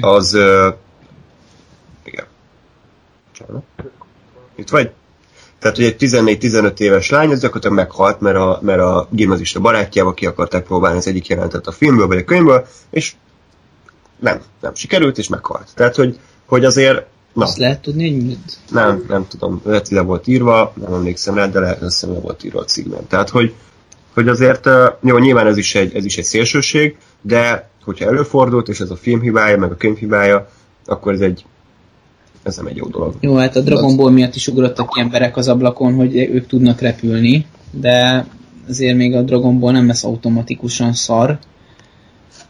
az ö, igen. Itt vagy? Tehát, hogy egy 14-15 éves lány, az gyakorlatilag meghalt, mert a, mert a gimnazista barátjával ki akarták próbálni az egyik jelentet a filmből, vagy a könyvből, és nem, nem sikerült, és meghalt. Tehát, hogy, hogy azért, na, Azt lehet tudni, hogy mit? nem, nem tudom, lehet, hogy le volt írva, nem emlékszem rá, de lehet, hogy le volt írva a címben. Tehát, hogy, hogy azért, jó, nyilván ez is, egy, ez is egy szélsőség, de hogyha előfordult, és ez a film hibája, meg a könyv hibája, akkor ez egy ez nem egy jó dolog. Jó, hát a Dragon Ball miatt is ugrottak ki emberek az ablakon, hogy ők tudnak repülni, de azért még a Dragon Ball nem lesz automatikusan szar.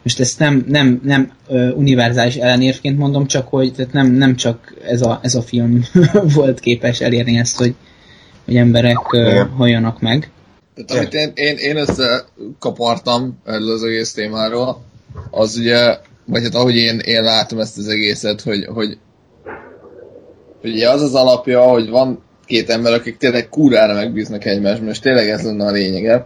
Most ezt nem, nem, nem univerzális ellenérvként mondom, csak hogy tehát nem, nem csak ez a, ez a film volt képes elérni ezt, hogy, hogy emberek Igen. halljanak meg. Tehát amit én, én, én összekapartam erről az egész témáról, az ugye, vagy hát ahogy én, én látom ezt az egészet, hogy, hogy, hogy ugye az az alapja, hogy van két ember, akik tényleg kúrára megbíznak egymásban, és tényleg ez lenne a lényege.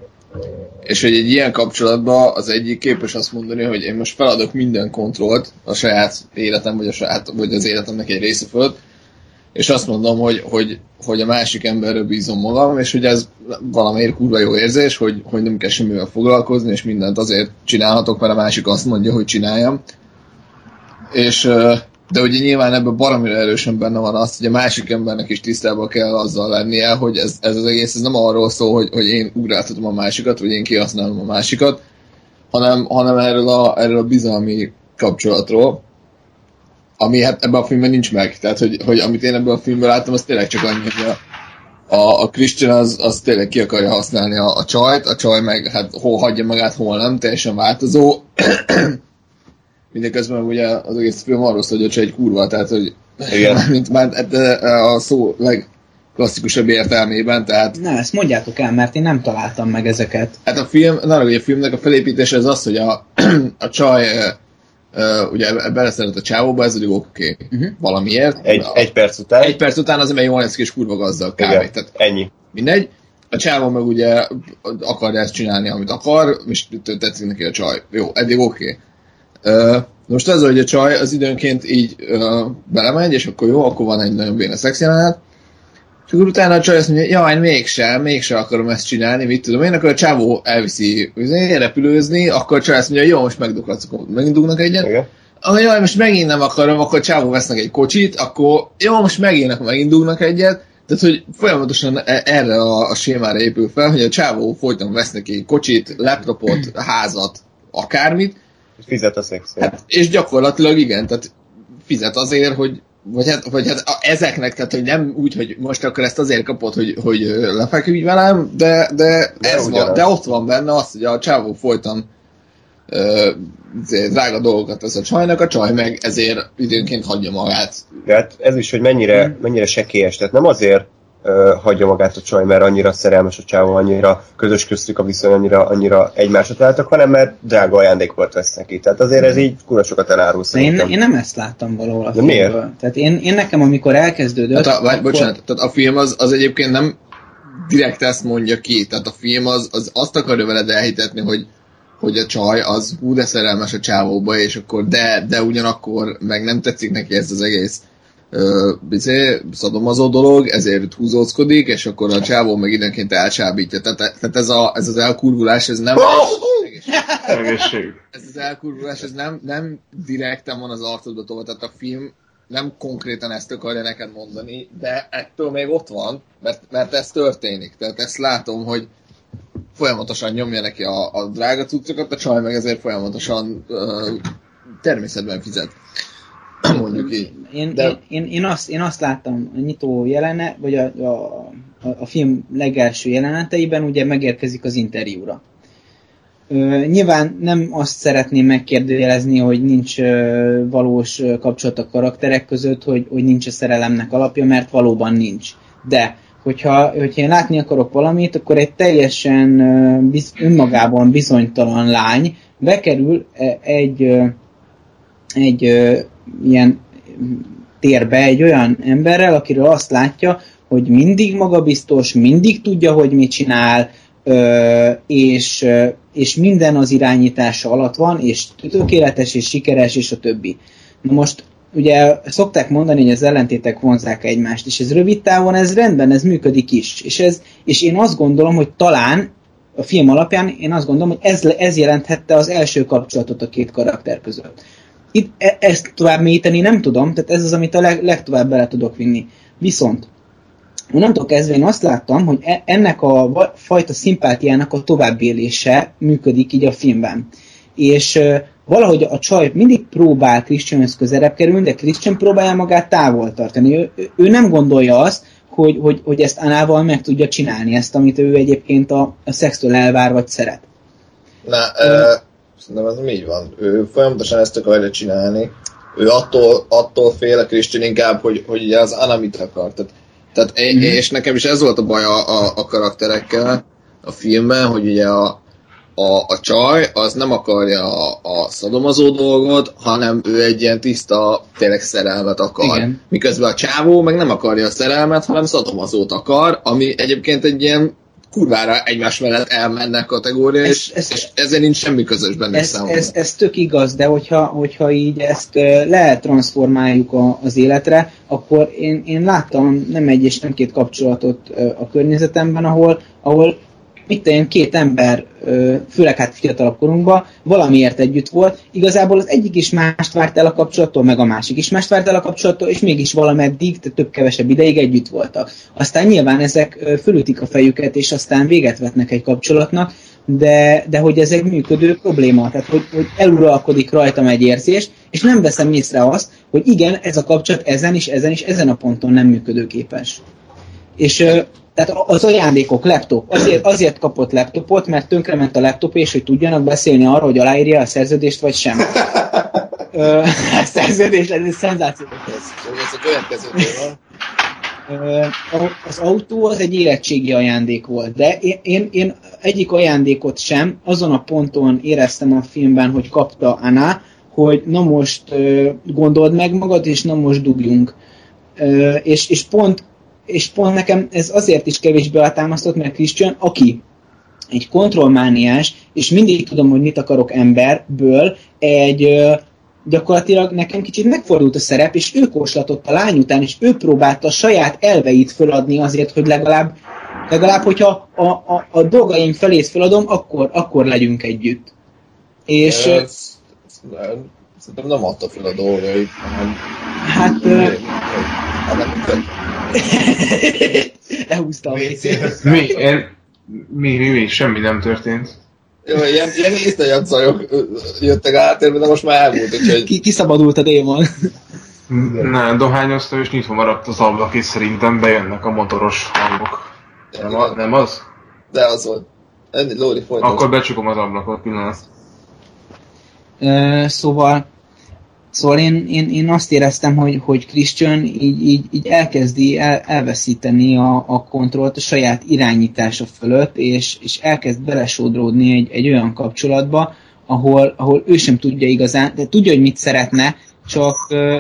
És hogy egy ilyen kapcsolatban az egyik képes azt mondani, hogy én most feladok minden kontrollt a saját életem, vagy, a saját, vagy az életemnek egy része fölött, és azt mondom, hogy, hogy, hogy a másik emberről bízom magam, és hogy ez valamiért kurva jó érzés, hogy, hogy nem kell semmivel foglalkozni, és mindent azért csinálhatok, mert a másik azt mondja, hogy csináljam. És, de ugye nyilván ebben baromira erősen benne van az, hogy a másik embernek is tisztában kell azzal lennie, hogy ez, ez az egész ez nem arról szól, hogy, hogy én ugráltatom a másikat, vagy én kihasználom a másikat, hanem, hanem erről, a, erről a bizalmi kapcsolatról, ami hát ebben a filmben nincs meg. Tehát, hogy, hogy amit én ebben a filmben láttam, az tényleg csak annyi, hogy a, a, a Christian az, az tényleg ki akarja használni a, a csajt, a csaj meg hát hol hagyja magát, hol nem, teljesen változó. Mindeközben ugye az egész film arról szól, hogy a egy kurva, tehát hogy Igen. mint már e- a szó legklasszikusabb értelmében, tehát Na, ezt mondjátok el, mert én nem találtam meg ezeket. Hát a film, na, a filmnek a felépítése az az, hogy a, a csaj ö, ugye beleszeret a csávóba, ez ugye oké, okay, uh-huh. valamiért. Egy, a, egy perc után. egy perc után az, mert jól néz ki, és kurva gazdag kb. Igen, Tehát ennyi. mindegy. A csávó meg ugye akarja ezt csinálni, amit akar, és tetszik neki a csaj. Jó, eddig oké. Okay. Most az, hogy a csaj az időnként így ö, belemegy, és akkor jó, akkor van egy nagyon béna szexjelenet, és akkor utána a csaj azt mondja, jaj, mégsem, mégsem akarom ezt csinálni, mit tudom én, akkor a csávó elviszi üzé, repülőzni, akkor a csaj azt mondja, jó, most megdughatsz, akkor megint dugnak egyet. Igen. Ah, jaj, most megint nem akarom, akkor a csávó vesznek egy kocsit, akkor jó, most megint, akkor megint dugnak egyet. Tehát, hogy folyamatosan e- erre a, a sémára épül fel, hogy a csávó folyton vesz neki egy kocsit, laptopot, házat, akármit, Fizet a szexért. Hát, és gyakorlatilag igen, tehát fizet azért, hogy vagy hát, vagy hát a, ezeknek, tehát hogy nem úgy, hogy most akkor ezt azért kapod, hogy, hogy lefeküdj velem, de, de, De ez van, de ott van benne az, hogy a csávó folyton ö, izé, drága dolgokat tesz a csajnak, a csaj meg ezért időnként hagyja magát. De hát ez is, hogy mennyire, mennyire sekélyes. Tehát nem azért hagyja magát a csaj, mert annyira szerelmes a csávó, annyira közös köztük a viszony, annyira, annyira egymásra találtak, hanem mert drága ajándékot vesz neki. Tehát azért ez így kurva sokat elárul De én, szerintem. én nem ezt láttam valahol a De miért? Tehát én, én nekem, amikor elkezdődött... Tehát a, vagy, akkor- bocsánat, tehát a film az, az egyébként nem direkt ezt mondja ki, tehát a film az, az azt akarja veled elhitetni, hogy hogy a csaj az hú de szerelmes a csávóba, és akkor de, de ugyanakkor meg nem tetszik neki ez az egész bizé, szadomazó dolog, ezért húzózkodik, és akkor a csávó meg időnként elcsábítja. Tehát, tehát ez, a, ez az elkurvulás, ez nem... Egészség. ez az elkurvulás, ez nem, nem direkten van az arcodba tolva, tehát a film nem konkrétan ezt akarja neked mondani, de ettől még ott van, mert, mert ez történik. Tehát ezt látom, hogy folyamatosan nyomja neki a, a drága cuccokat, a csaj meg ezért folyamatosan uh, természetben fizet. Mondjuk így. Én, De- én, én, én, azt, én azt láttam a nyitó jelene, vagy a, a, a, a film legelső jeleneteiben ugye megérkezik az interjúra. Ö, nyilván nem azt szeretném megkérdőjelezni, hogy nincs ö, valós kapcsolat a karakterek között, hogy, hogy nincs a szerelemnek alapja, mert valóban nincs. De, hogyha, hogyha én látni akarok valamit, akkor egy teljesen ö, biz, önmagában bizonytalan lány bekerül e- egy, egy ö, ilyen térbe egy olyan emberrel, akiről azt látja, hogy mindig magabiztos, mindig tudja, hogy mit csinál, ö, és, ö, és minden az irányítása alatt van, és tökéletes, és sikeres, és a többi. Na most ugye szokták mondani, hogy az ellentétek vonzák egymást, és ez rövid távon, ez rendben, ez működik is. És, ez, és én azt gondolom, hogy talán a film alapján én azt gondolom, hogy ez, ez jelenthette az első kapcsolatot a két karakter között. Itt e- ezt tovább mélyíteni nem tudom, tehát ez az, amit a leg, legtovább bele tudok vinni. Viszont onnantól kezdve én azt láttam, hogy e- ennek a va- fajta szimpátiának a továbbélése működik így a filmben. és ö, valahogy a csaj mindig próbál Christianhez közelebb kerülni, de Christian próbálja magát távol tartani. Ő, ő- ő nem gondolja azt, hogy, hogy, hogy ezt Anával meg tudja csinálni, ezt, amit ő egyébként a, a szextől elvár vagy szeret. Na, ö, szerintem ez nem így van. Ő folyamatosan ezt akarja csinálni. Ő attól, attól fél a Christian inkább, hogy, hogy ugye az Anna mit akar. Tehát, tehát én, és nekem is ez volt a baj a, a, a karakterekkel a filmben, hogy ugye a, a, a csaj az nem akarja a, a szadomazó dolgot, hanem ő egy ilyen tiszta, tényleg szerelmet akar. Igen. Miközben a csávó meg nem akarja a szerelmet, hanem szadomazót akar, ami egyébként egy ilyen kurvára egymás mellett elmennek kategória, Ez- és, ez- és ezzel nincs semmi közös benne Ez, számomra. ez, ez tök igaz, de hogyha, hogyha így ezt letransformáljuk a, az életre, akkor én, én láttam nem egy és nem két kapcsolatot a környezetemben, ahol, ahol mit tudom, két ember, főleg hát fiatalabb korunkban, valamiért együtt volt, igazából az egyik is mást várt el a kapcsolattól, meg a másik is mást várt el a kapcsolattól, és mégis valameddig, több-kevesebb ideig együtt voltak. Aztán nyilván ezek fölütik a fejüket, és aztán véget vetnek egy kapcsolatnak, de, de hogy ez egy működő probléma, tehát hogy, hogy eluralkodik rajtam egy érzés, és nem veszem észre azt, hogy igen, ez a kapcsolat ezen is, ezen is, ezen a ponton nem működőképes. És tehát az ajándékok, laptop, azért, azért kapott laptopot, mert tönkrement a laptop, és hogy tudjanak beszélni arról, hogy aláírja a szerződést, vagy sem. Ö, a szerződés, ez egy szenzáció. Ez, ez a következő az autó az egy érettségi ajándék volt, de én, én, én egyik ajándékot sem azon a ponton éreztem a filmben, hogy kapta Anna, hogy na most gondold meg magad, és na most dubjunk. Ö, és, és, pont, és pont nekem ez azért is kevésbé alátámasztott, mert Christian, aki egy kontrollmániás, és mindig tudom, hogy mit akarok emberből, egy gyakorlatilag nekem kicsit megfordult a szerep, és ő kóslatott a lány után, és ő próbálta a saját elveit föladni azért, hogy legalább, legalább hogyha a, a, a dolgaim felét feladom, akkor, akkor legyünk együtt. És Ez, ez, szerintem nem adta fel a dolgait, hanem... hát ö, hanem lehúzta a WC-t. Mi, én, mi, mi, mi, semmi nem történt. Jó, ilyen, ilyen iszonyat zajok jöttek áttérbe, de most már elmúlt, úgyhogy... Ki, kiszabadult a démon. Nem, dohányoztam és nyitva maradt az ablak, és szerintem bejönnek a motoros hangok. Nem, a, nem az? De az volt. Enni, Lóri, folytasd. Akkor becsukom az ablakot, pillanat. Ö, szóval Szóval én, én, én azt éreztem, hogy, hogy Christian így, így, így elkezdi el, elveszíteni a, a kontrollt a saját irányítása fölött, és, és elkezd belesodródni egy, egy olyan kapcsolatba, ahol, ahol ő sem tudja igazán, de tudja, hogy mit szeretne, csak,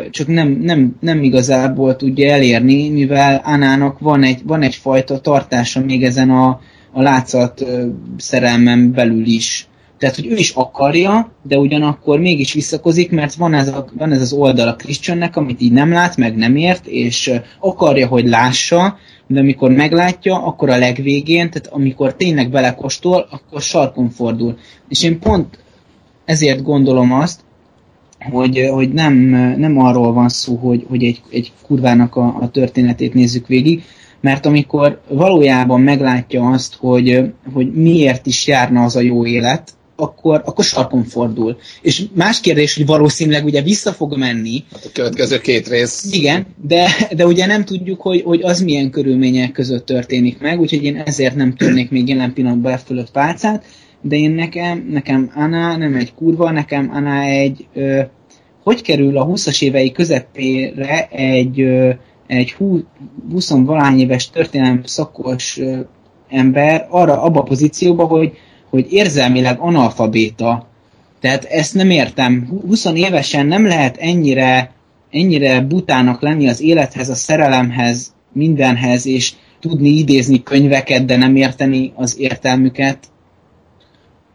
csak nem, nem, nem igazából tudja elérni, mivel Anának van, egy, van egyfajta tartása még ezen a, a látszat szerelmen belül is. Tehát, hogy ő is akarja, de ugyanakkor mégis visszakozik, mert van ez, a, van ez az oldal a Christiannek, amit így nem lát, meg nem ért, és akarja, hogy lássa, de amikor meglátja, akkor a legvégén, tehát amikor tényleg belekostol, akkor sarkon fordul. És én pont ezért gondolom azt, hogy, hogy nem, nem arról van szó, hogy, hogy egy, egy kurvának a, a történetét nézzük végig, mert amikor valójában meglátja azt, hogy, hogy miért is járna az a jó élet, akkor, akkor sarkon fordul. És más kérdés, hogy valószínűleg ugye vissza fog menni, Hát a következő két rész... igen, de, de ugye nem tudjuk, hogy, hogy az milyen körülmények között történik meg, úgyhogy én ezért nem tudnék még jelen pillanatban e fölött pálcát, de én nekem, nekem Anna nem egy kurva, nekem Anna egy, ö, hogy kerül a 20-as évei közepére egy, ö, egy 20 valány éves történelmi szakos ö, ember arra abba a pozícióba, hogy, hogy érzelmileg analfabéta. Tehát ezt nem értem. 20 évesen nem lehet ennyire ennyire butának lenni az élethez, a szerelemhez, mindenhez, és tudni idézni könyveket, de nem érteni az értelmüket.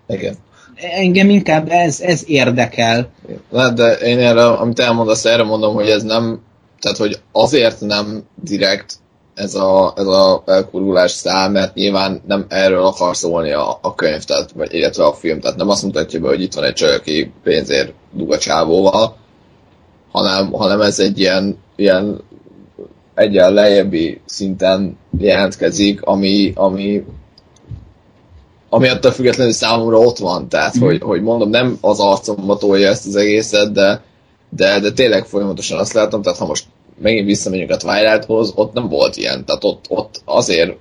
Igen. Engem inkább ez, ez érdekel. Na, de én erre, amit elmondasz, erre mondom, hogy ez nem, tehát hogy azért nem direkt ez a, ez a elkurulás szám, mert nyilván nem erről akar szólni a, a könyv, tehát, vagy illetve a film, tehát nem azt mutatja be, hogy itt van egy csaj, aki pénzért dug a csávóval, hanem, hanem ez egy ilyen, ilyen egyen lejjebbi szinten jelentkezik, ami, ami ami attól függetlenül számomra ott van, tehát Mhm. hogy, hogy mondom, nem az arcomba tolja ezt az egészet, de, de, de tényleg folyamatosan azt látom, tehát ha most megint visszamegyünk a Twilighthoz, ott nem volt ilyen, tehát ott, ott azért,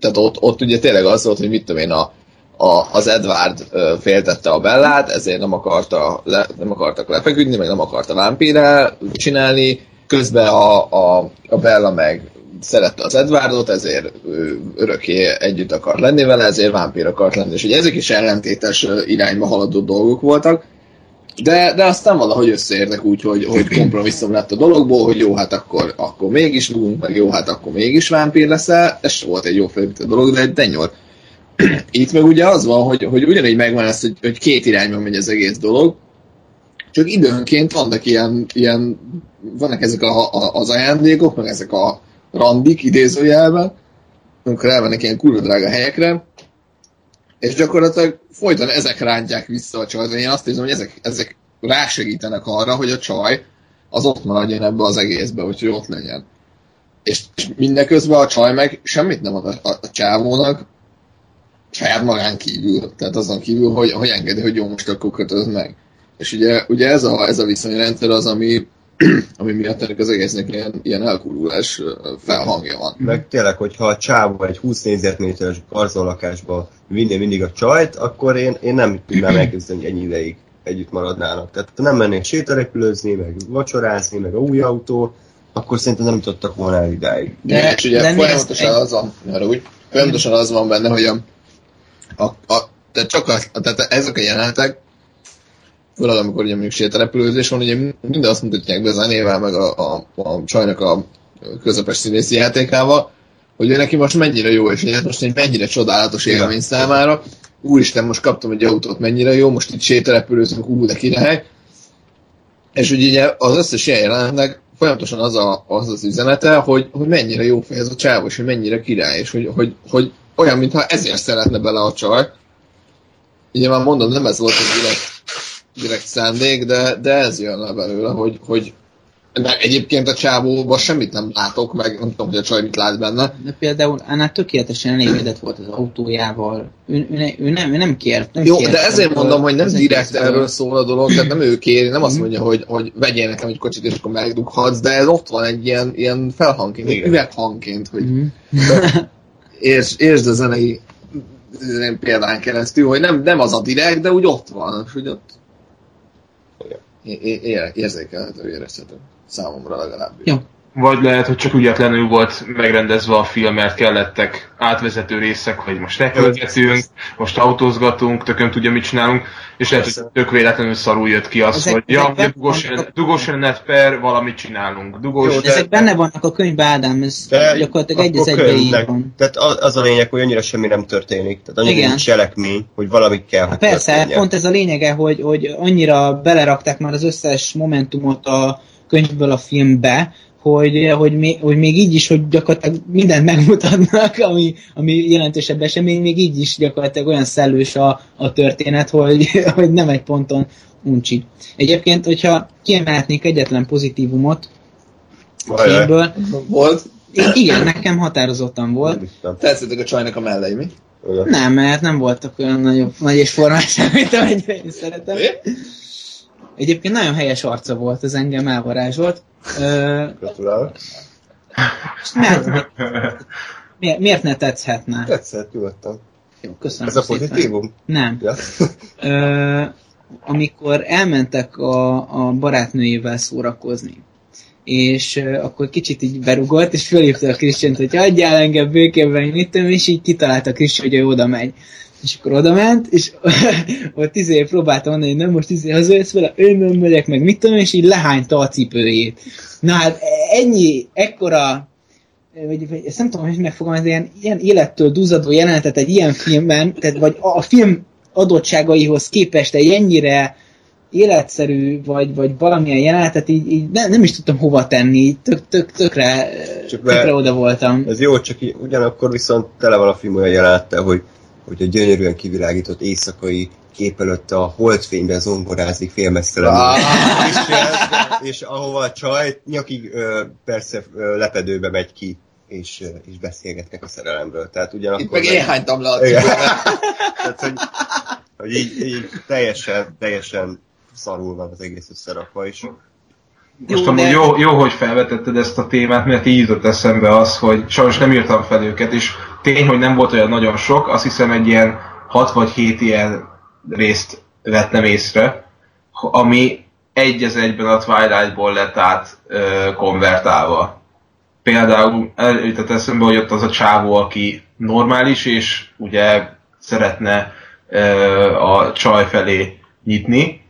tehát ott, ott ugye tényleg az volt, hogy mit tudom én, a, a, az Edward féltette a Bellát, ezért nem, akarta le, nem akartak lefeküdni, meg nem akarta vámpírá csinálni, közben a, a, a Bella meg szerette az Edwardot, ezért ő örökké együtt akar lenni vele, ezért vámpír akart lenni. És ugye ezek is ellentétes irányba haladó dolgok voltak, de, de aztán valahogy összeértek úgy, hogy, hogy kompromisszum lett a dologból, hogy jó, hát akkor, akkor mégis fogunk, meg jó, hát akkor mégis vámpír leszel. Ez volt egy jó felépített dolog, de egy tenyol. Itt meg ugye az van, hogy, hogy ugyanígy megvan ez, hogy, hogy két irányba megy az egész dolog, csak időnként vannak ilyen, ilyen vannak ezek a, a, az ajándékok, meg ezek a randik idézőjelben, amikor elmennek ilyen kurva drága helyekre, és gyakorlatilag folyton ezek rántják vissza a csajt. Én azt érzem, hogy ezek, ezek rásegítenek arra, hogy a csaj az ott maradjon ebbe az egészbe, hogy ott legyen. És, és mindeközben a csaj meg semmit nem ad a, a csávónak, saját magán kívül, tehát azon kívül, hogy, hogy engedi, hogy jó, most akkor kötöz meg. És ugye, ugye ez, a, ez a viszonyrendszer az, ami, ami miatt ennek az egésznek ilyen, ilyen elkurulás felhangja van. Meg tényleg, hogyha a csávó egy 20 négyzetméteres garzolakásba vinné mindig a csajt, akkor én, én nem tudnám elképzelni, hogy ennyi ideig együtt maradnának. Tehát ha nem mennék sétarepülőzni, meg vacsorázni, meg a új autó, akkor szerintem nem jutottak volna el idáig. De, és ugye de folyamatosan az van, arra úgy, folyamatosan az van benne, hogy a, a, a tehát csak a, tehát ezek a jelenetek, főleg amikor ugye mondjuk sétarepülőzés van, ugye mind azt mutatják be zenével, meg a, a, a csajnak a közepes színészi játékával, hogy ő neki most mennyire jó, és ez most egy mennyire csodálatos élmény számára. Úristen, most kaptam egy autót, mennyire jó, most itt sétarepülőzünk, ú, de király. És ugye, ugye az összes ilyen jelenetnek folyamatosan az, a, az az üzenete, hogy, hogy mennyire jó fej ez a csávó, és hogy mennyire király, és hogy, hogy, hogy olyan, mintha ezért szeretne bele a csaj. Ugye már mondom, nem ez volt a direkt, direkt szándék, de, de ez jön le belőle, hogy, hogy mert egyébként a csávóban semmit nem látok, meg nem tudom, hogy a csaj mit lát benne. De például Anna tökéletesen elégedett volt az autójával. Ő, ő, ő, nem, ő nem kért. Nem Jó, kért de ezért ebből mondom, hogy nem direkt egészből. erről szól a dolog, tehát nem ő kéri, nem azt mondja, hogy, hogy vegyél nekem egy kocsit, és akkor megdughatsz, de ez ott van egy ilyen, ilyen felhangként, egy üveghangként, hogy Mhm. értsd, értsd a zenei ilyen példán keresztül, hogy nem, nem az a direkt, de úgy ott van, és úgy ott é- é- érzékelhető, érezhető. Számomra legalábbis. Jó. Vagy lehet, hogy csak ügyetlenül volt megrendezve a film, mert kellettek átvezető részek, hogy most repülgetünk, most autózgatunk, tököm tudja, mit csinálunk, és lehet, hogy tök véletlenül szarul jött ki az, Ezek- hogy ja, dugós, vannak- jelenet- per, valamit csinálunk. Dugós, Jó, De ezek benne vannak a könyvben, Ádám, ez De gyakorlatilag egy az egyben így van. Tehát az, a lényeg, hogy annyira semmi nem történik. Tehát annyira Igen. nincs cselekmény, hogy valami kell, hogy Hát persze, történjen. pont ez a lényege, hogy, hogy annyira belerakták már az összes momentumot a könyvből a filmbe, hogy, hogy, még, hogy még így is, hogy gyakorlatilag mindent megmutatnak, ami, ami jelentősebb esemény, még így is gyakorlatilag olyan szellős a, a történet, hogy, hogy nem egy ponton uncsi. Egyébként, hogyha kiemelhetnék egyetlen pozitívumot a filmből, Volt? igen, nekem határozottan volt. Tetszettek a csajnak a mellei, mi? Olyan. nem, mert nem voltak olyan nagyobb, nagy és formás, mint amennyire én szeretem. Egyébként nagyon helyes arca volt, ez engem elvarázsolt. Gratulálok. miért, miért, ne tetszhetne? Tetszett, nyugodtan. Jó, köszönöm Ez a pozitívum? Nem. Ja. Ö, amikor elmentek a, a barátnőjével szórakozni, és ö, akkor kicsit így berugott, és fölhívta a Christian-t, hogy adjál engem békében, hogy mit tudom, és így kitalálta Christian, hogy ő oda megy. És akkor oda ment, és ott izé próbálta mondani, hogy nem most izé hazajössz vele, én nem megyek meg, mit tudom, és így lehányta a cipőjét. Na hát ennyi, ekkora vagy, vagy ezt nem tudom, hogy megfogalmazni, ilyen, ilyen élettől duzzadó jelenetet egy ilyen filmben, tehát vagy a, a film adottságaihoz képest egy ennyire életszerű, vagy, vagy valamilyen jelenetet így, így ne, nem is tudtam hova tenni, tök, tök, tökre, Csak tökre oda voltam. Ez jó, csak ugyanakkor viszont tele van a film olyan jelenettel, hogy, hogy a gyönyörűen kivilágított éjszakai kép előtt a holdfényben zongorázik félmeztelenül. Ah. és, és ahova a csaj nyakig ö, persze ö, lepedőbe megy ki. és, ö, és beszélgetnek a szerelemről. Tehát ugyanakkor... Itt meg én hánytam le a. Tehát, hogy, hogy így, így teljesen, teljesen szarul van az egész összerakva, és Most Jó, amúgy de- jó, jó, hogy felvetetted ezt a témát, mert így jutott eszembe az, hogy sajnos nem írtam fel őket, és tény, hogy nem volt olyan nagyon sok, azt hiszem egy ilyen 6 vagy 7 ilyen részt vettem észre, ami egy az egyben a Twilight-ból lett át ö, konvertálva. Például eljutott eszembe, hogy ott az a csávó, aki normális, és ugye szeretne ö, a csaj felé nyitni,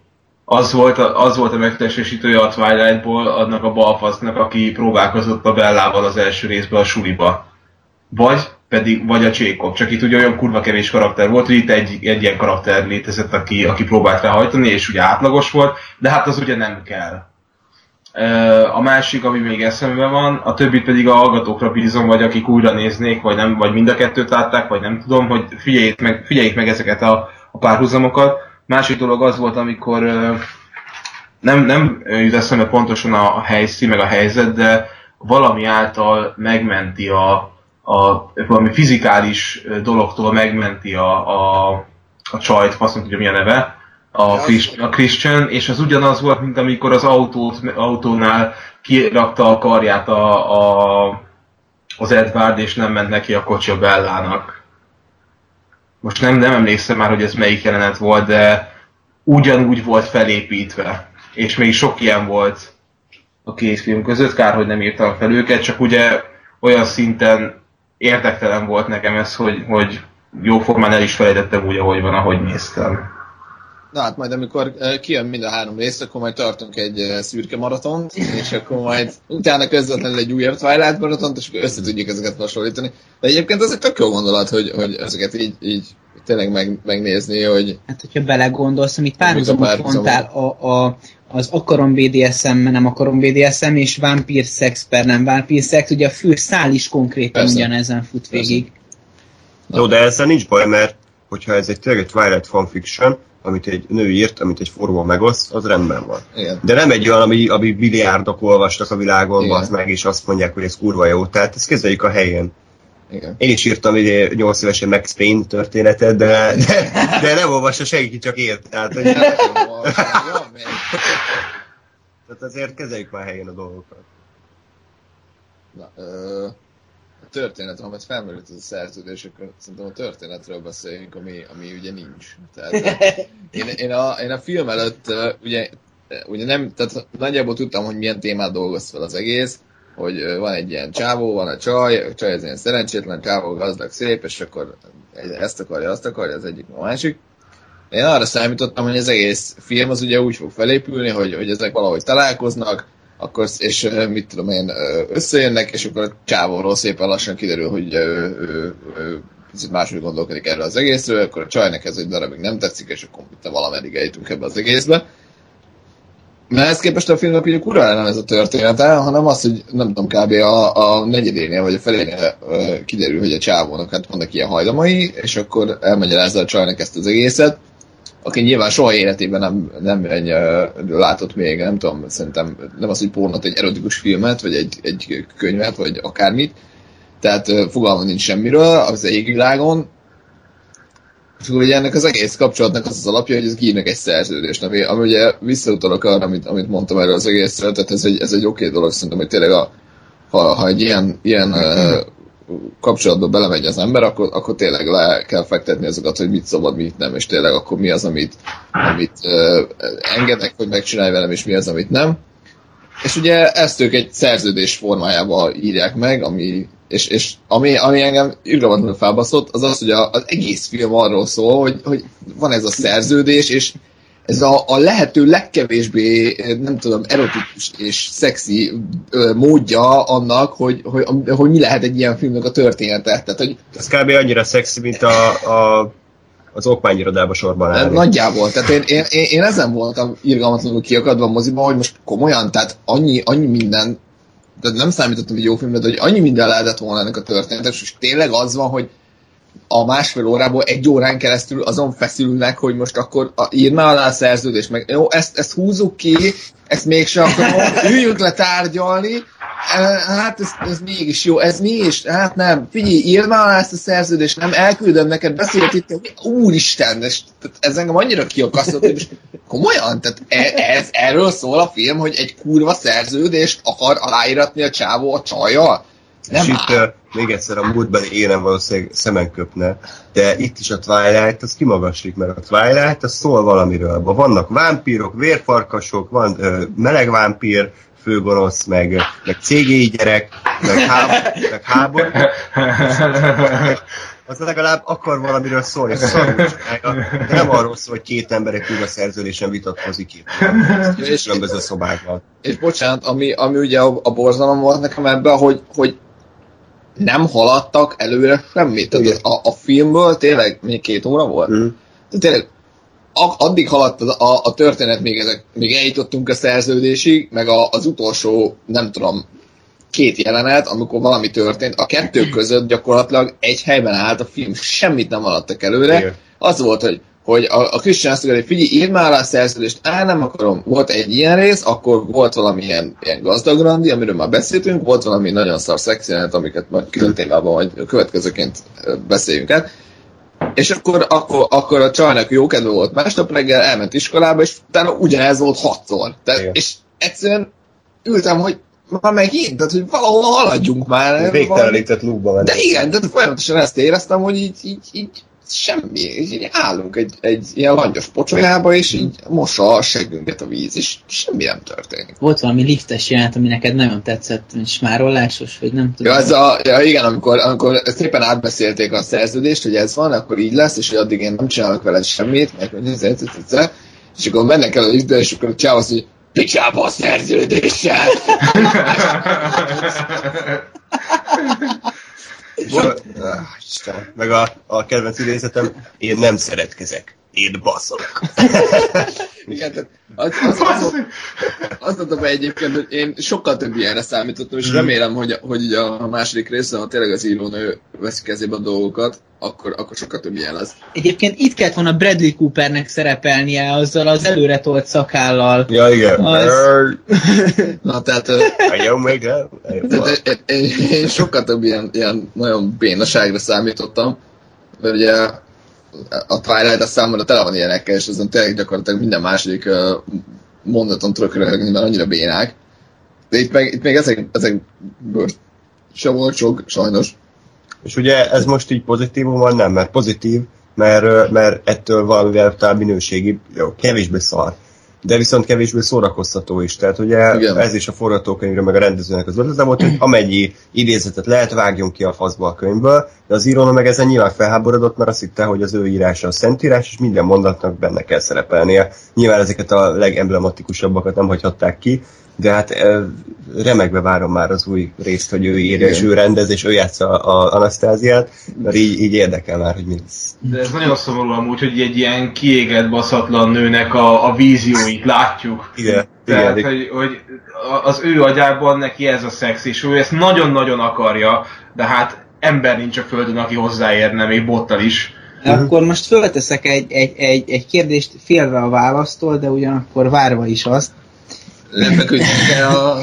az volt a, az volt a megtestesítője a Twilight-ból annak a balfasznak, aki próbálkozott a Bellával az első részben a suliba. Vagy pedig, vagy a Jacob, csak itt ugye olyan kurva kevés karakter volt, hogy itt egy, egy ilyen karakter létezett, aki, aki próbált ráhajtani, és ugye átlagos volt, de hát az ugye nem kell. A másik, ami még eszembe van, a többit pedig a hallgatókra bízom, vagy akik újra néznék, vagy nem, vagy mind a kettőt látták, vagy nem tudom, hogy figyeljék meg, figyeljék meg ezeket a, a párhuzamokat. Másik dolog az volt, amikor nem, nem jut eszembe pontosan a helyszín, meg a helyzet, de valami által megmenti a, a valami fizikális dologtól megmenti a, a, a csajt, azt nem tudja mi a neve, a, a Christian, és az ugyanaz volt, mint amikor az autót, autónál kirakta a karját a, a, az Edward, és nem ment neki a kocsi a Bellának. Most nem, nem emlékszem már, hogy ez melyik jelenet volt, de ugyanúgy volt felépítve. És még sok ilyen volt a két film között, kár, hogy nem írtam fel őket, csak ugye olyan szinten érdektelen volt nekem ez, hogy, hogy jóformán el is felejtettem úgy, ahogy van, ahogy néztem. Na hát majd amikor eh, kijön mind a három rész, akkor majd tartunk egy eh, szürke maratont, és akkor majd utána közvetlenül egy újabb Twilight maratont, és akkor össze tudjuk ezeket hasonlítani. De egyébként ez egy tök jó gondolat, hogy, hogy ezeket így, így tényleg meg, megnézni, hogy Hát, hogyha belegondolsz, amit párhuzamot? mondtál, a, a, az akarom BDSM, nem akarom BDSM, és vampír szex per nem vampír szex, ugye a fő szál is konkrétan Persze. ugyanezen fut végig. Jó, de ezzel nincs baj, mert hogyha ez egy tényleg egy Twilight fanfiction, amit egy nő írt, amit egy forró megoszt, az rendben van. igen. De nem egy olyan, ami, ami milliárdok olvastak a világon, az meg, és azt mondják, hogy ez kurva jó. Tehát ezt kezeljük a helyén. Igen. Én is írtam ide 8 évesen Max Payne történetet, de, de, de nem olvassa senki, csak ért. Tehát, hogy, tehát azért kezeljük már helyén a dolgokat. Na, ö, a történet, amit felmerült ez a szerződés, akkor szerintem a történetről beszéljünk, ami, ami ugye nincs. Tehát, én, én, a, én a film előtt ugye, ugye nem, tehát nagyjából tudtam, hogy milyen témát dolgoz fel az egész, hogy van egy ilyen csávó, van a csaj, a csaj az ilyen szerencsétlen, csávó gazdag, szép, és akkor ezt akarja, azt akarja, az egyik, a másik. Én arra számítottam, hogy az egész film az ugye úgy fog felépülni, hogy, hogy ezek valahogy találkoznak, akkor, és mit tudom én, összejönnek, és akkor a csávóról szépen lassan kiderül, hogy ő, ő, ő picit máshogy gondolkodik erre az egészről, akkor a csajnak ez egy darabig nem tetszik, és akkor itt valameddig eljutunk ebbe az egészbe. Na ezt képest a filmnek ugye kurva nem ez a története, hanem az, hogy nem tudom, kb. a, a negyedénél vagy a felénél ö, kiderül, hogy a csávónak hát vannak ilyen hajlamai, és akkor elmagyarázza a csajnak ezt az egészet, aki nyilván soha életében nem, nem egy, ö, látott még, nem tudom, szerintem nem az, hogy pornot, egy erotikus filmet, vagy egy, egy könyvet, vagy akármit, tehát ö, fogalma nincs semmiről az égvilágon, és akkor ugye ennek az egész kapcsolatnak az az alapja, hogy ez írnak egy szerződést, ami, ami ugye visszautalok arra, amit, amit mondtam erről az egészről, tehát ez egy, ez egy oké dolog, szerintem, hogy tényleg a, ha, ha egy ilyen, ilyen kapcsolatba belemegy az ember, akkor, akkor tényleg le kell fektetni azokat, hogy mit szabad, mit nem, és tényleg akkor mi az, amit, amit uh, engednek, hogy megcsinálj velem, és mi az, amit nem. És ugye ezt ők egy szerződés formájába írják meg, ami, és, és ami, ami engem irgalmatlanul felbaszott, az az, hogy a, az egész film arról szól, hogy, hogy van ez a szerződés, és ez a, a lehető legkevésbé, nem tudom, erotikus és szexi ö, módja annak, hogy, hogy, hogy mi lehet egy ilyen filmnek a története. Tehát, hogy Ez kb. annyira szexi, mint a, a, az okmányirodába sorban állni. Nagyjából. Tehát én, én, én, én ezen voltam irgalmatlanul kiakadva a moziban, hogy most komolyan, tehát annyi, annyi minden, tehát nem számítottam egy jó filmre, de hogy annyi minden lehetett volna ennek a történetek, és tényleg az van, hogy a másfél órából egy órán keresztül azon feszülnek, hogy most akkor a, írd már alá a szerződést, meg jó, ezt, ezt húzzuk ki, ezt mégsem akarom, üljünk le tárgyalni, Hát ez, ez mégis jó, ez mégis, hát nem, figyelj, írd már ezt a szerződést, nem, elküldöm neked, beszélt itt, úristen, ez, ez engem annyira kiakasztott, hogy komolyan, tehát e, ez, erről szól a film, hogy egy kurva szerződést akar aláíratni a csávó a csajjal? Nem és itt uh, még egyszer a múltbeli énem valószínűleg szemen köpne, de itt is a Twilight az kimagaslik, mert a Twilight az szól valamiről. Vannak vámpírok, vérfarkasok, van uh, meleg vámpír, főgonosz, meg, meg cégéi gyerek, meg, háb, meg hábor. Az legalább akar valamiről szólni, szarul de nem arról szól, hogy két ember egy a szerződésen vitatkozik itt. És különböző szobákban. És bocsánat, ami, ami ugye a, a borzalom volt nekem ebben, hogy, hogy nem haladtak előre semmit. Tehát a, a filmből tényleg még két óra volt. Mm. Tehát tényleg addig haladt a, a, a történet, még, ezek, még eljutottunk a szerződésig, meg a, az utolsó, nem tudom, két jelenet, amikor valami történt, a kettő között gyakorlatilag egy helyben állt a film, semmit nem haladtak előre. Igen. Az volt, hogy hogy a, a Christian azt mondja, hogy figyelj, írd már a szerződést, á, nem akarom. Volt egy ilyen rész, akkor volt valami ilyen, ilyen gazdagrandi, amiről már beszéltünk, volt valami nagyon szar szexienet, amiket majd külön témában majd következőként beszéljünk el. És akkor, akkor, akkor a csajnak jó kedve volt másnap reggel, elment iskolába, és utána ugyanez volt hatszor. Te, és egyszerűen ültem, hogy már megint, tehát hogy valahol haladjunk már. Végtelenített lúgba De igen, tehát folyamatosan ezt éreztem, hogy így, így, így semmi, így állunk egy, egy ilyen langyos pocsolyába, és így mossa a segünket a víz, és semmi nem történik. Volt valami liftes jelent, ami neked nagyon tetszett, smárollásos, vagy nem tudom. Ja, ez a, ja igen, amikor, amikor szépen átbeszélték a szerződést, hogy ez van, akkor így lesz, és hogy addig én nem csinálok veled semmit, meg ez, ez, ez, ez, és akkor mennek el a liftbe, és akkor a csáv azt, hogy picsába a szerződéssel! Isten. Meg a, a kedvenc idézetem, én nem szeretkezek, én baszok. Igen, tehát az, az, az, az, az be egyébként, hogy én sokkal több ilyenre számítottam, és hmm. remélem, hogy, hogy a második része, ha tényleg az írónő veszi kezébe a dolgokat, akkor, akkor sokkal több ilyen lesz. Egyébként itt kellett volna Bradley Coopernek szerepelnie azzal az előre tolt szakállal. Ja, igen. Az... Na, tehát... Jó, még tehát én, én, én, sokkal több ilyen, ilyen nagyon bénaságra számítottam, mert ugye a Twilight a számomra tele van ilyenekkel, és azon tényleg gyakorlatilag minden második mondaton tudok röhögni, mert annyira bénák. De itt meg, itt még ezek, ezekből se volt sok, sajnos. És ugye ez most így pozitívum van, nem, mert pozitív, mert, mert ettől valamivel talán minőségi, jó, kevésbé szar de viszont kevésbé szórakoztató is. Tehát ugye Igen. ez is a forgatókönyvre, meg a rendezőnek az ötlete volt, hogy amennyi idézetet lehet, vágjon ki a faszba a könyvből, de az író meg ezen nyilván felháborodott, mert azt hitte, hogy az ő írása a szentírás, és minden mondatnak benne kell szerepelnie. Nyilván ezeket a legemblematikusabbakat nem hagyhatták ki, de hát remegve várom már az új részt, hogy ő írja, és ő rendez, és ő játsza a Anasztáziát, mert így, így érdekel már, hogy mi lesz. De ez nagyon szomorú amúgy, hogy egy ilyen kiégett, baszatlan nőnek a, a vízióit látjuk. Igen. Tehát, igen. Hogy, hogy az ő agyában neki ez a szex, és ő ezt nagyon-nagyon akarja, de hát ember nincs a földön, aki hozzáérne, még bottal is. Akkor most fölteszek egy, egy, egy, egy kérdést félve a választól, de ugyanakkor várva is azt, nem feküdjünk el a...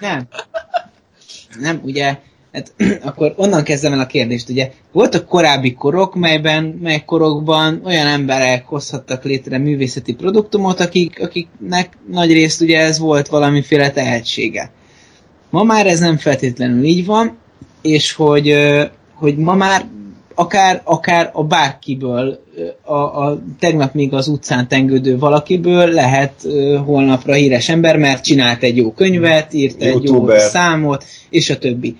Nem. Nem, ugye, hát akkor onnan kezdem el a kérdést, ugye voltak korábbi korok, melyben, mely korokban olyan emberek hozhattak létre művészeti produktumot, akik, akiknek nagy részt ugye ez volt valamiféle tehetsége. Ma már ez nem feltétlenül így van, és hogy, hogy ma már akár, akár a bárkiből, a, a tegnap még az utcán tengődő valakiből lehet holnapra híres ember, mert csinált egy jó könyvet, írt egy YouTuber. jó számot, és a többi.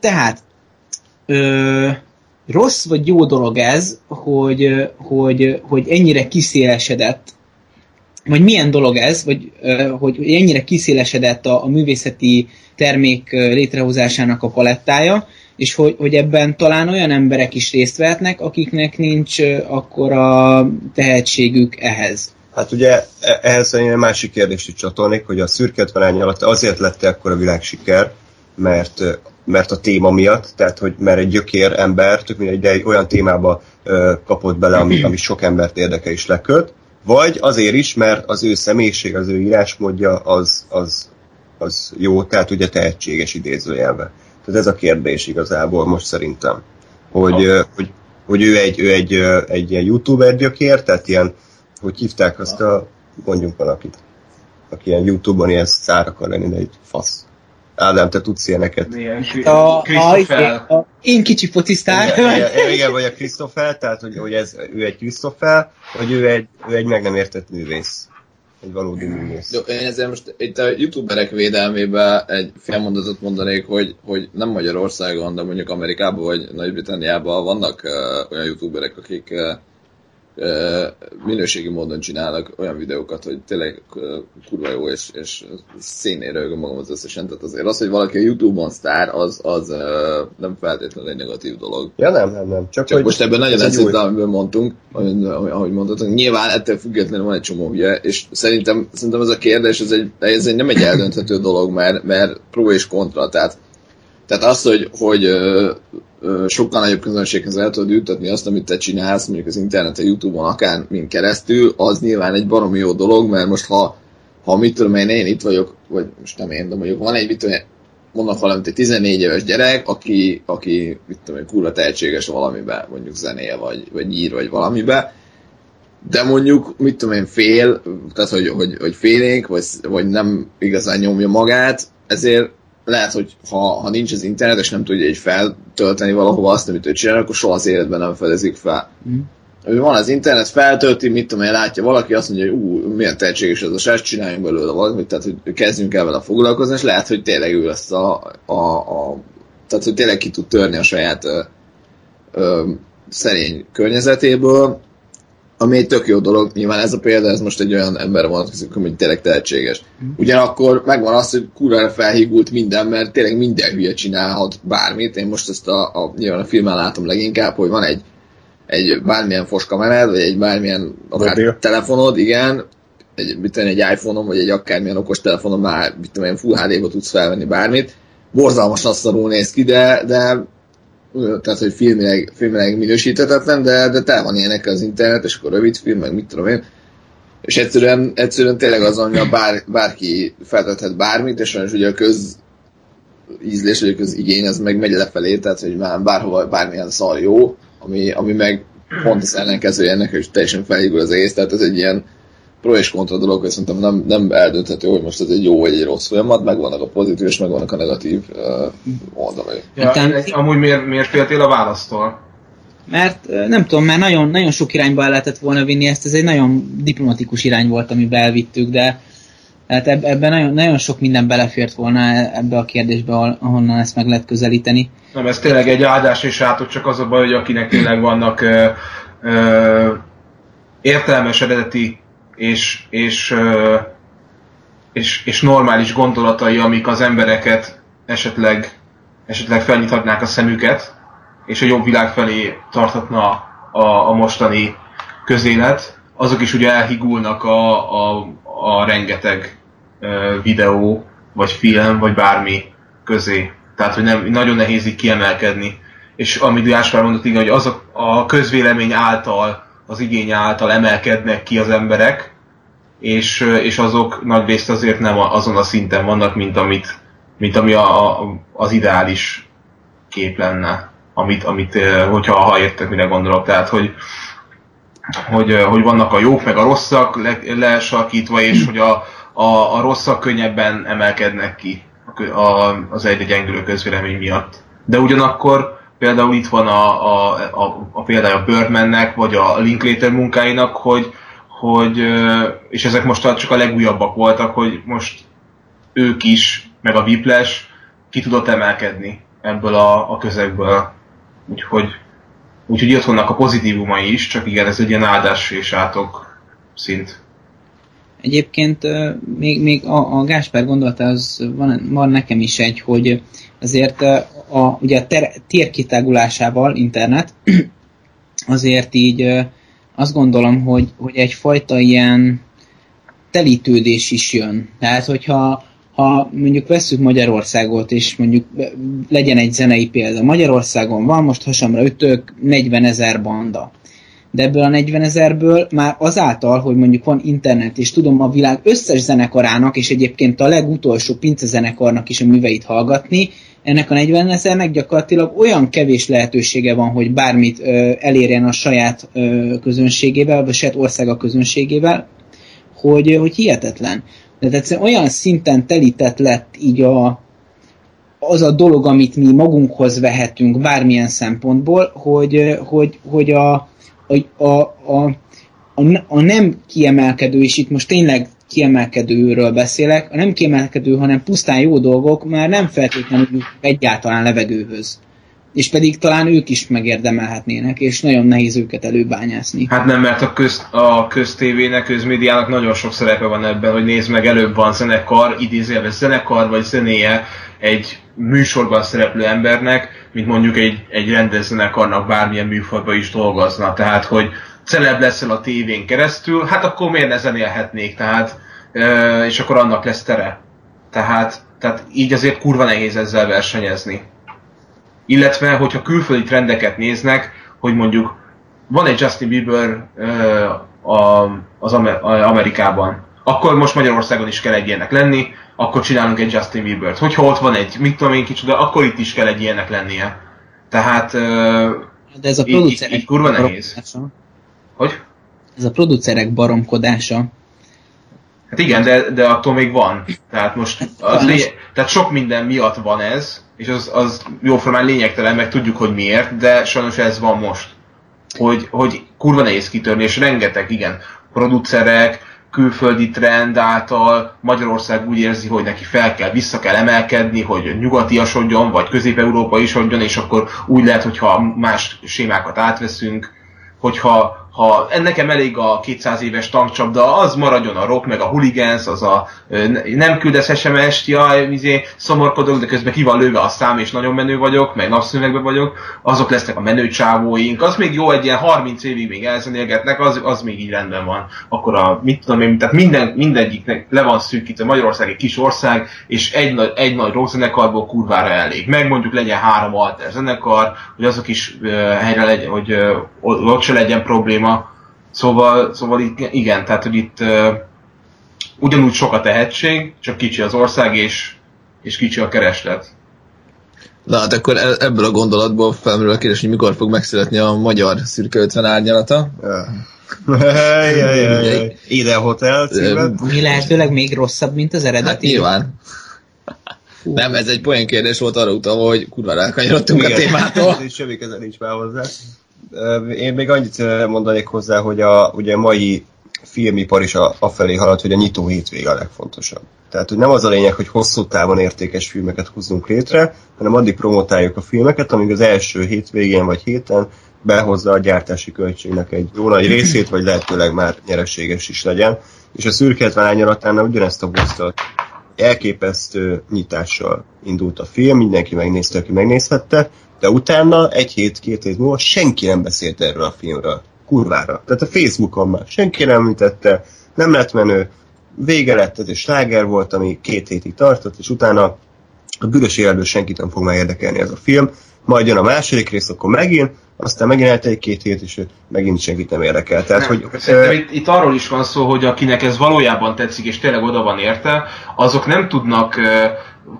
Tehát ö, rossz vagy jó dolog ez, hogy, hogy, hogy ennyire kiszélesedett vagy milyen dolog ez, vagy hogy ennyire kiszélesedett a, a művészeti termék létrehozásának a palettája, és hogy, hogy ebben talán olyan emberek is részt vehetnek, akiknek nincs akkor a tehetségük ehhez. Hát ugye e, ehhez egy másik kérdést is csatolnék, hogy a szürke alatt azért lett akkor a világsiker, mert, mert a téma miatt, tehát hogy mert egy gyökér ember, tök mindegy, de egy olyan témába kapott bele, ami, ami sok embert érdekel és leköt, vagy azért is, mert az ő személyiség, az ő írásmódja az, az, az jó, tehát ugye tehetséges idézőjelve. Tehát ez a kérdés igazából most szerintem. Hogy, ö, hogy, hogy ő egy, ő egy, egy ilyen youtuber gyökér, tehát ilyen, hogy hívták azt a, mondjunk valakit, aki ilyen Youtube-on ilyen szár akar lenni, de egy fasz. Ádám, te tudsz ilyeneket. Ilyen A, a, én kicsi focisztár. Igen, igen, igen, vagy a Krisztofel, tehát hogy, hogy ez, ő egy Krisztofel, vagy ő egy, ő egy meg nem értett művész. Egy valódi művész. Jó, én ezért most itt a youtuberek védelmében egy fél mondatot mondanék, hogy, hogy nem Magyarországon, de mondjuk Amerikában vagy Nagy-Britanniában vannak uh, olyan youtuberek, akik uh, minőségi módon csinálnak olyan videókat, hogy tényleg kurva jó, és, és szénén rögöm magam az összesen. Tehát azért az, hogy valaki a Youtube-on sztár, az, az nem feltétlenül egy negatív dolog. Ja nem, nem, nem. Csak, Csak hogy most ebben nagyon eszint, amiből mondtunk, ahogy, mondhatunk. Nyilván ettől függetlenül van egy csomó hülye, és szerintem, szerintem ez a kérdés, ez, egy, ez egy, nem egy eldönthető dolog, mert, mert pro és kontra. Tehát, tehát az, hogy, hogy sokkal nagyobb közönséghez el tudod jutatni azt, amit te csinálsz, mondjuk az interneten, Youtube-on, akár mint keresztül, az nyilván egy baromi jó dolog, mert most ha, ha mit tudom én, én itt vagyok, vagy most nem én, de mondjuk van egy, mit tudom én, mondok valamit, egy 14 éves gyerek, aki, aki mit tudom én, kurva tehetséges valamiben, mondjuk zenél, vagy, vagy ír, vagy valamiben, de mondjuk, mit tudom én, fél, tehát hogy, hogy, hogy félénk, vagy, vagy nem igazán nyomja magát, ezért lehet, hogy ha, ha nincs az internet, és nem tudja így feltölteni valahova azt, amit ő csinál, akkor soha az életben nem fedezik fel. Mm. Ő van az internet, feltölti, mit tudom én, látja valaki, azt mondja, hogy ú, milyen tehetséges ez a srác, csináljunk belőle valamit, tehát hogy kezdjünk el vele foglalkozni, és lehet, hogy tényleg ő lesz a, a, a tehát hogy tényleg ki tud törni a saját ö, ö, szerény környezetéből, ami egy tök jó dolog, nyilván ez a példa, ez most egy olyan emberre vonatkozik, ami tényleg tehetséges. Ugyanakkor megvan az, hogy kurvára felhígult minden, mert tényleg minden hülye csinálhat bármit. Én most ezt a, a nyilván a filmen látom leginkább, hogy van egy, egy bármilyen foskamered, vagy egy bármilyen akár Mobil. telefonod, igen, egy, mit én, egy iPhone-on, vagy egy akármilyen okos telefonon már, mit tudom, én, Full HD-ba tudsz felvenni bármit. Borzalmasan szarul néz ki, de, de tehát, hogy filmileg, filmileg minősíthetetlen, de, de tele van ilyenekkel az internet, és akkor rövid film, meg mit tudom én. És egyszerűen, egyszerűen tényleg az, hogy a bár, bárki feltethet bármit, és sajnos ugye a köz ízlés, vagy a közigény, az meg megy lefelé, tehát hogy már bárhova bármilyen szar jó, ami, ami meg pont az ellenkezője ennek, hogy teljesen felhívul az egész, tehát ez egy ilyen pro és kontra dolog, hogy szerintem nem, nem eldönthető, hogy most ez egy jó vagy egy rossz folyamat, megvannak a pozitív és megvannak a negatív uh, oldalai. Ja, egy- amúgy miért, miért féltél a választól? Mert nem tudom, mert nagyon, nagyon sok irányba el lehetett volna vinni ezt, ez egy nagyon diplomatikus irány volt, amiben elvittük, de hát eb- ebben nagyon, nagyon sok minden belefért volna e- ebbe a kérdésbe, ahonnan ezt meg lehet közelíteni. Nem, ez tényleg egy áldás és átok, csak az a baj, hogy akinek tényleg vannak ö, ö, értelmes eredeti és, és, és, és normális gondolatai, amik az embereket esetleg, esetleg felnyithatnák a szemüket, és a jobb világ felé tartatna a, a mostani közélet, azok is ugye elhigulnak a, a, a rengeteg videó, vagy film, vagy bármi közé. Tehát, hogy nem, nagyon nehéz így kiemelkedni. És amit Gáspár mondott, igen, hogy azok a közvélemény által, az igény által emelkednek ki az emberek, és, és azok nagy részt azért nem azon a szinten vannak, mint, amit, mint ami a, a, az ideális kép lenne, amit, amit ö, hogyha ha értek, mire gondolok. Tehát, hogy, hogy, ö, hogy vannak a jók, meg a rosszak le, lesarkítva, és hogy a, a, a rosszak könnyebben emelkednek ki a, az egyre gyengülő közvélemény miatt. De ugyanakkor például itt van a, a, a, a példája a Birdmannek, vagy a Linklater munkáinak, hogy, hogy és ezek most csak a legújabbak voltak, hogy most ők is, meg a Whiplash ki tudott emelkedni ebből a, a közegből. Úgyhogy, úgyhogy ott vannak a pozitívumai is, csak igen, ez egy ilyen áldás és átok szint. Egyébként még, még a, a Gáspár gondolata az van, van nekem is egy, hogy azért a, ugye a ter, térkitágulásával internet azért így azt gondolom, hogy, hogy egyfajta ilyen telítődés is jön. Tehát, hogyha ha mondjuk vesszük Magyarországot, és mondjuk legyen egy zenei példa. Magyarországon van, most hasamra ütök 40 ezer banda. De ebből a 40 ezerből már azáltal, hogy mondjuk van internet, és tudom a világ összes zenekarának, és egyébként a legutolsó pince zenekarnak is a műveit hallgatni, ennek a 40 ezernek gyakorlatilag olyan kevés lehetősége van, hogy bármit ö, elérjen a saját ö, közönségével, vagy a saját országa közönségével, hogy, hogy hihetetlen. De egyszerűen olyan szinten telített lett így a, az a dolog, amit mi magunkhoz vehetünk bármilyen szempontból, hogy, hogy, hogy a, a, a, a, a, nem kiemelkedő, és itt most tényleg kiemelkedőről beszélek, a nem kiemelkedő, hanem pusztán jó dolgok már nem feltétlenül egyáltalán levegőhöz. És pedig talán ők is megérdemelhetnének, és nagyon nehéz őket előbányászni. Hát nem, mert a, köz, a köztévének, közmédiának nagyon sok szerepe van ebben, hogy nézd meg, előbb van zenekar, idézőjelben zenekar vagy zenéje egy műsorban szereplő embernek, mint mondjuk egy, egy rendezzenekarnak bármilyen műfajban is dolgozna. Tehát, hogy celeb leszel a tévén keresztül, hát akkor miért ne zenélhetnék, tehát, és akkor annak lesz tere. Tehát, tehát így azért kurva nehéz ezzel versenyezni. Illetve, hogyha külföldi trendeket néznek, hogy mondjuk van egy Justin Bieber az Amerikában, akkor most Magyarországon is kell egy ilyenek lenni, akkor csinálunk egy Justin Bieber-t. Hogyha ott van egy, mit tudom én kicsoda, akkor itt is kell egy ilyenek lennie. Tehát De ez a producerek így, így kurva nehéz. Hogy? Ez a producerek baromkodása. Hát igen, de, de attól még van. Tehát most az lé... tehát sok minden miatt van ez, és az, az jóformán lényegtelen, meg tudjuk, hogy miért, de sajnos ez van most. Hogy, hogy kurva nehéz kitörni, és rengeteg, igen, producerek, külföldi trend által Magyarország úgy érzi, hogy neki fel kell, vissza kell emelkedni, hogy nyugatiasodjon, vagy közép-európa isodjon, és akkor úgy lehet, hogyha más sémákat átveszünk, hogyha ha nekem elég a 200 éves tankcsapda, az maradjon a rock, meg a hooligans, az a nem küldesz SMS-t, jaj, izé, szomorkodok, de közben ki van lőve a szám, és nagyon menő vagyok, meg napszünegben vagyok, azok lesznek a menő csávóink, az még jó, egy ilyen 30 évig még elzenélgetnek, az, az még így rendben van. Akkor a, mit tudom én, tehát minden, mindegyiknek le van szűkítve, Magyarország egy kis ország, és egy nagy, egy nagy rockzenekarból kurvára elég. Meg mondjuk legyen három alter zenekar, hogy azok is uh, helyre legyen, hogy uh, ott se legyen probléma, probléma. Szóval, szóval itt, igen, tehát hogy itt uh, ugyanúgy sok a tehetség, csak kicsi az ország, és, és kicsi a kereslet. Na hát akkor e- ebből a gondolatból felmerül a kérdés, hogy mikor fog megszületni a magyar szürke 50 árnyalata. Ide Hotel címet. Mi lehetőleg még rosszabb, mint az eredeti? Hát nyilván. Fú. Nem, ez egy poén kérdés volt arra utalva, hogy kurva rákanyarodtunk a témától. Semmi köze nincs már hozzá. Én még annyit mondanék hozzá, hogy a ugye mai filmipar is a, afelé halad, hogy a nyitó hétvége a legfontosabb. Tehát, hogy nem az a lényeg, hogy hosszú távon értékes filmeket hozzunk létre, hanem addig promotáljuk a filmeket, amíg az első hétvégén vagy héten behozza a gyártási költségnek egy jó nagy részét, vagy lehetőleg már nyereséges is legyen. És a szürke 70 ugyanezt a busztot elképesztő nyitással indult a film, mindenki megnézte, aki megnézhette, de utána egy hét, két hét múlva senki nem beszélt erről a filmről. Kurvára. Tehát a Facebookon már senki nem említette, nem lett menő, vége lett, ez egy sláger volt, ami két hétig tartott, és utána a bűnös életből senkit nem fog megérdekelni ez a film. Majd jön a második rész, akkor megint, aztán megint eltegy egy-két hét, és megint senkit nem érdekel. Tehát, nem, hogy, szerintem itt, itt arról is van szó, hogy akinek ez valójában tetszik, és tényleg oda van érte, azok nem tudnak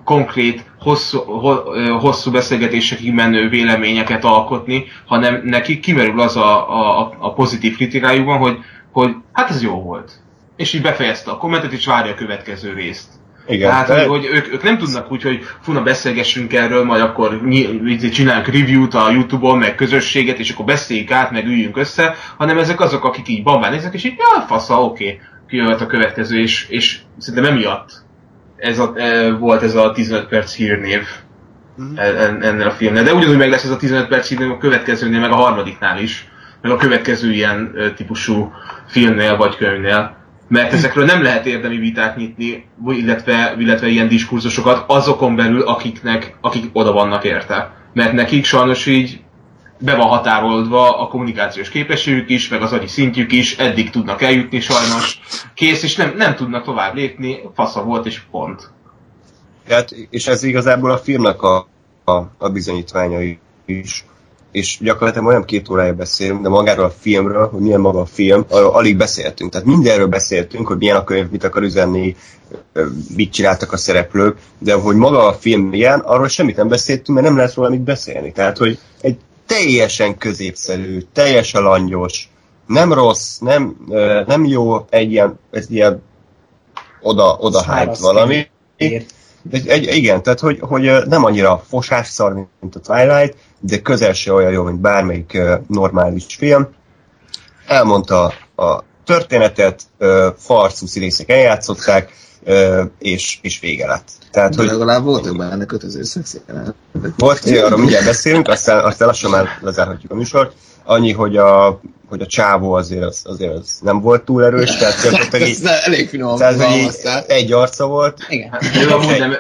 konkrét, hosszú, hosszú beszélgetésekig menő véleményeket alkotni, hanem neki kimerül az a, a, a pozitív kritikájukban, hogy, hogy hát ez jó volt. És így befejezte a kommentet, és várja a következő részt. Igen, Tehát, de... hogy, ők, ők nem tudnak úgy, hogy funa beszélgessünk erről, majd akkor csinálunk review-t a Youtube-on, meg közösséget, és akkor beszéljük át, meg üljünk össze, hanem ezek azok, akik így bambán néznek, és így, ja, fasza, oké, okay, kijöhet a következő, és, és szerintem emiatt ez a, e, volt ez a 15 perc hírnév uh-huh. ennél a filmnél. De ugyanúgy meg lesz ez a 15 perc hírnév a következőnél, meg a harmadiknál is, meg a következő ilyen e, típusú filmnél vagy könyvnél. Mert ezekről nem lehet érdemi vitát nyitni, illetve, illetve ilyen diskurzusokat azokon belül, akiknek, akik oda vannak érte. Mert nekik sajnos így be van határolva a kommunikációs képességük is, meg az agyi szintjük is, eddig tudnak eljutni sajnos, kész, és nem, nem tudnak tovább lépni, fasza volt, és pont. Hát, és ez igazából a filmnek a, a, a bizonyítványa is, és gyakorlatilag olyan két órája beszélünk, de magáról a filmről, hogy milyen maga a film, arról alig beszéltünk. Tehát mindenről beszéltünk, hogy milyen a könyv, mit akar üzenni, mit csináltak a szereplők, de hogy maga a film milyen, arról semmit nem beszéltünk, mert nem lehet róla mit beszélni. Tehát, hogy egy teljesen középszerű, teljesen langyos, nem rossz, nem, nem jó, egy ilyen, egy ilyen oda, oda hype valami. Ér. Egy, egy, igen, tehát hogy, hogy nem annyira fosás szar, mint a Twilight, de közel se olyan jó, mint bármelyik normális film. Elmondta a történetet, farcú színészek eljátszották, és, és vége lett. Tehát, De hogy legalább voltak benne kötöző szexjelenetek. volt, arra mindjárt beszélünk, aztán, aztán lassan már lezárhatjuk a műsort. Annyi, hogy a, hogy a csávó azért az, azért az nem volt túl erős, tehát gyakorlatilag így, Ez elég finoman tehát, hogy így egy arca volt, Igen. Hát ő amúgy nem,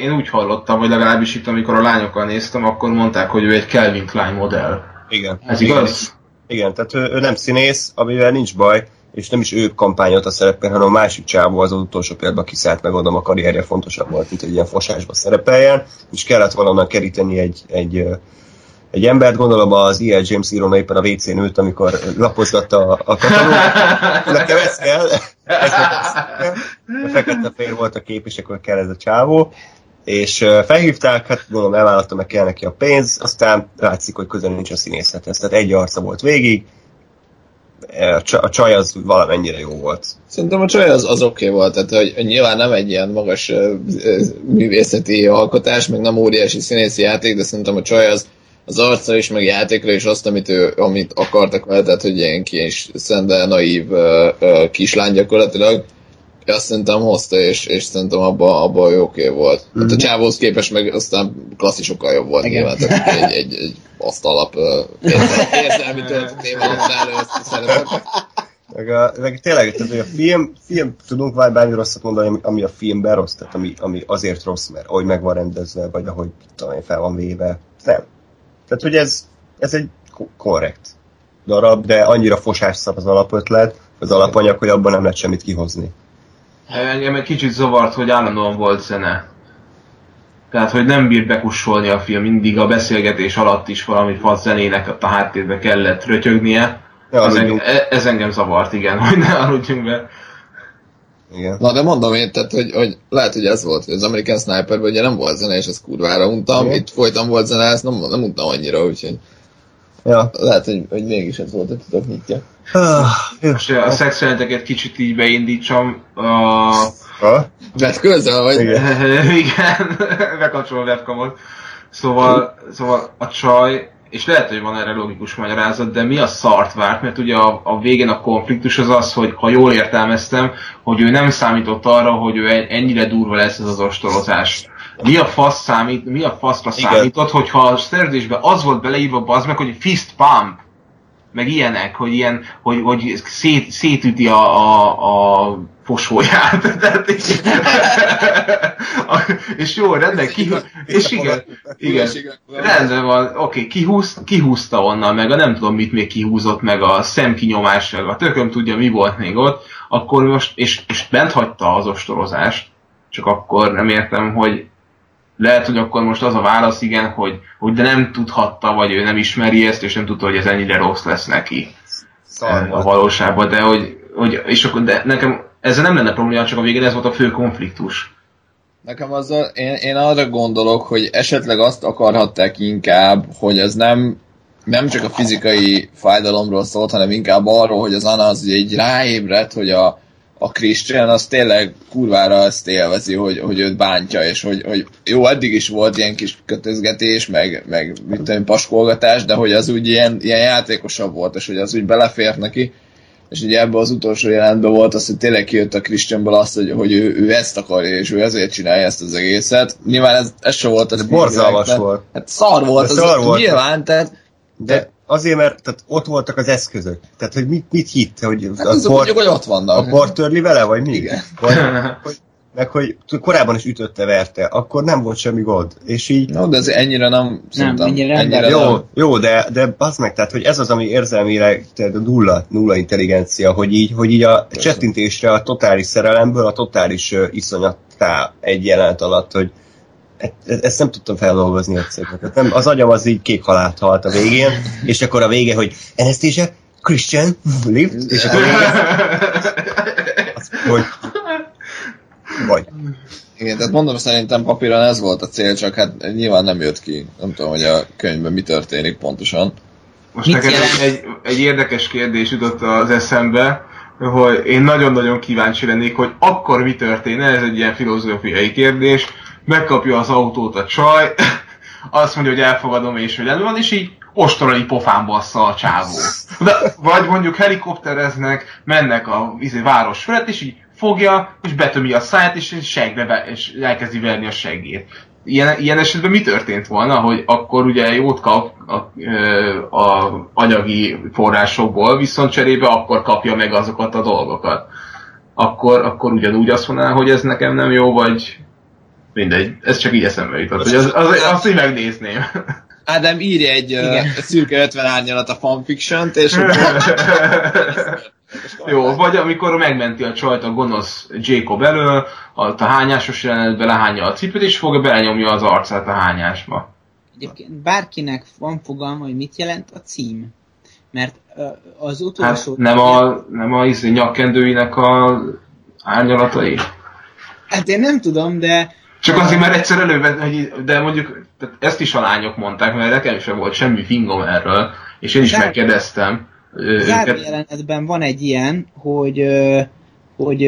én úgy hallottam, hogy legalábbis itt, amikor a lányokkal néztem, akkor mondták, hogy ő egy Calvin Klein modell. Igen. Ez igen, igaz? Igen, tehát ő, ő nem színész, amivel nincs baj, és nem is ő kampányolt a szerepén, hanem a másik csávó az, az utolsó pillanatban kiszállt meg oda, a karrierje fontosabb volt, mint hogy ilyen fosásba szerepeljen, és kellett valonnan keríteni egy, egy, egy embert, gondolom az E.L. James íróna éppen a WC-n ült, amikor lapozgatta a, a katalógust. Nekem ez kell, ez. A fekete-fehér volt a kép, és akkor kell ez a csávó. És felhívták, hát gondolom elvállalta, meg kell neki a pénz, aztán látszik, hogy közel nincs a színészethez. Tehát egy arca volt végig, csa- a csaj az valamennyire jó volt. Szerintem a csaj az, az oké okay volt, tehát hogy, nyilván nem egy ilyen magas művészeti alkotás, meg nem óriási színészi játék, de szerintem a csaj az az arca is, meg játékra is azt, amit, ő, amit akartak vele, tehát hogy ilyen kis, szende, naív ö, ö, kislány gyakorlatilag, azt szerintem hozta, és, és szerintem abban abba jó oké volt. Hát a csávóhoz képest meg aztán klasszisokkal jobb volt Igen. nyilván, tehát egy, egy, egy asztalap érzelmi töltetével adta elő ezt szerepet. Meg, a, meg tényleg, tehát, hogy a film, film tudunk vár bármi rosszat mondani, ami, ami a filmben rossz, tehát ami, ami azért rossz, mert ahogy meg van rendezve, vagy ahogy tudom én, fel van véve. Nem. Tehát, hogy ez, ez egy ko- korrekt darab, de annyira fosásszal az alapötlet, az alapanyag, hogy abban nem lehet semmit kihozni. Engem egy kicsit zavart, hogy állandóan volt zene. Tehát, hogy nem bír bekussolni a film, mindig a beszélgetés alatt is valami fasz zenének a háttérbe kellett rötyögnie. Ez, engem, ez engem zavart, igen, hogy ne aludjunk be. Igen. Na de mondom én, tehát, hogy, hogy lehet, hogy ez volt, hogy az American Sniperben ugye nem volt zene, és az kurvára untam, Igen. itt folyton volt zene, ezt nem, nem untam annyira, úgyhogy Ja. lehet, hogy, hogy mégis ez volt a titok nyitja. Ah, jó. Most a szexualiteket kicsit így beindítsam. A... Vett közel, vagy? Igen. Igen, bekapcsolom a webkamot. Szóval, szóval a csaj, és lehet, hogy van erre logikus magyarázat, de mi a szart várt? Mert ugye a, a végén a konfliktus az az, hogy ha jól értelmeztem, hogy ő nem számított arra, hogy ő en- ennyire durva lesz ez az ostorozás. Mi a fasz számít, mi a faszra Igen. számított, hogyha a szerződésben az volt beleírva bazd meg, hogy fist pump, meg ilyenek, hogy ilyen, hogy, hogy szét, szétüti a, a, a fosóját. Tehát, és jó, rendben, ki, és igen, igen, rendben van, oké, kihúz, kihúzta onnan, meg a nem tudom mit még kihúzott, meg a szemkinyomás, meg a tököm tudja mi volt még ott, akkor most, és, és bent hagyta az ostorozást, csak akkor nem értem, hogy lehet, hogy akkor most az a válasz igen, hogy, hogy de nem tudhatta, vagy ő nem ismeri ezt, és nem tudta, hogy ez ennyire rossz lesz neki Szar a volt. valóságban, de hogy, hogy és akkor, de nekem ezzel nem lenne probléma, csak a végén ez volt a fő konfliktus. Nekem azzal, én, én arra gondolok, hogy esetleg azt akarhatták inkább, hogy ez nem, nem csak a fizikai fájdalomról szólt, hanem inkább arról, hogy az Anna az így ráébredt, hogy a, a Christian az tényleg kurvára ezt élvezi, hogy, hogy őt bántja, és hogy, hogy jó, eddig is volt ilyen kis kötözgetés, meg, meg mit tudom, paskolgatás, de hogy az úgy ilyen, ilyen játékosabb volt, és hogy az úgy belefért neki, és ugye ebben az utolsó jelentben volt az, hogy tényleg kijött a Christianből azt, hogy, hogy ő, ő ezt akarja, és ő ezért csinálja ezt az egészet. Nyilván ez, ez se volt. Ez borzalmas volt. Hát szar volt, De az, szar volt. nyilván, tehát De azért, mert tehát ott voltak az eszközök. Tehát, hogy mit, mit hitt, hogy hát a, mondjuk, hogy ott vannak. a por törli vele, vagy mi? Igen. Vagy, hogy, meg hogy korábban is ütötte, verte, akkor nem volt semmi gond. És így No, de ez ennyire nem, szerintem, ennyire ennyire ember- Jó, nem. jó, de, de az meg, tehát, hogy ez az, ami érzelmileg tehát a nulla, nulla intelligencia, hogy így, hogy így a csettintésre a totális szerelemből a totális uh, iszonyattá egy jelent alatt, hogy ezt nem tudtam feldolgozni egyszerűen. Tehát nem, az agyam az így kék halált halt a végén, és akkor a vége, hogy Anesthesia, Christian, lift, és akkor vége, az, hogy vagy. Igen, tehát mondom, szerintem papíron ez volt a cél, csak hát nyilván nem jött ki. Nem tudom, hogy a könyvben mi történik pontosan. Most Mit jelent? egy, egy érdekes kérdés jutott az eszembe, hogy én nagyon-nagyon kíváncsi lennék, hogy akkor mi történne, ez egy ilyen filozófiai kérdés, megkapja az autót a csaj, azt mondja, hogy elfogadom és hogy van, és így ostorali pofán bassza a csávó. De, vagy mondjuk helikoptereznek, mennek a izé, város felett, és így fogja, és betömi a száját, és segbe be, és elkezdi verni a seggét. Ilyen, ilyen esetben mi történt volna, hogy akkor ugye jót kap a, ö, a anyagi forrásokból, viszont cserébe akkor kapja meg azokat a dolgokat. Akkor, akkor ugyanúgy azt mondaná, hogy ez nekem nem jó, vagy mindegy, ez csak így eszembe jutott, hogy az, az, azt így megnézném. Ádám írja egy Igen. uh, szürke 50 árnyalat a fanfiction-t, és Jó, vagy amikor megmenti a csajt a gonosz Jacob elől, a, a hányásos jelenetbe lehányja a cipőt, és fogja belenyomja az arcát a hányásba. Egyébként bárkinek van fogalma, hogy mit jelent a cím. Mert az Hát utolsó... nem a, nem a izé, nyakkendőinek a árnyalatai. Hát én nem tudom, de... Csak azért, mert egyszer elővett, hogy, de mondjuk tehát ezt is a lányok mondták, mert nekem sem volt semmi fingom erről, és én is Zár- megkérdeztem Záró jelenetben van egy ilyen, hogy... hogy...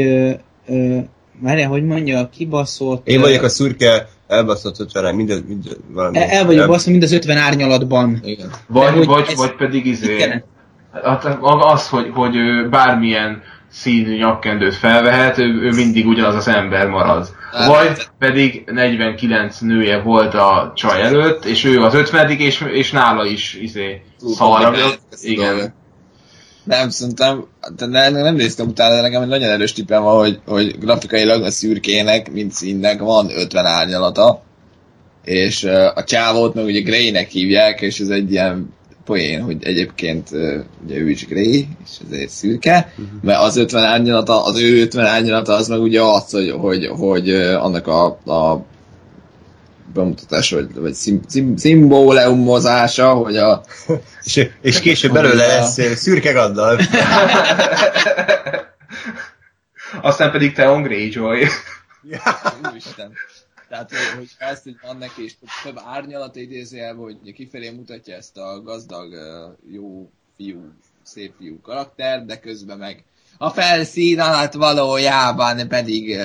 Várjál, hogy mondja, a kibaszott... Én vagyok a szürke, elbaszott ötven, minden, minden valami. El, el vagyok baszva mind az 50 árnyalatban. Igen. Vagy, hogy vagy, vagy pedig izé, hát az, hogy, hogy bármilyen színű nyakkendőt felvehet, ő, ő mindig ugyanaz az ember marad. Hát- Vagy pedig 49 nője volt a csaj előtt, és ő az 50 és, és nála is izé, szarra. Igen. Nem, szerintem, de ne, nem néztem utána, de nekem egy nagyon erős tippem van, hogy, hogy grafikailag a szürkének, mint színnek van 50 árnyalata, és a csávót meg ugye Greynek hívják, és ez egy ilyen poén, hogy egyébként ugye ő is Grey, és ezért szürke, mert az 50 árnyalata, az ő 50 árnyalata az meg ugye az, hogy, hogy, hogy annak a, a bemutatás, vagy, vagy szim, szim, szimbóleumozása, hogy a, És, és később belőle lesz ö, szürke gaddal. Aztán pedig Theon Greyjoy. Úristen. Tehát, hogy, hogy ezt, hogy van neki is több árnyalat idézőjelben, hogy kifelé mutatja ezt a gazdag, jó fiú, szép fiú karakter, de közben meg a felszín alatt valójában pedig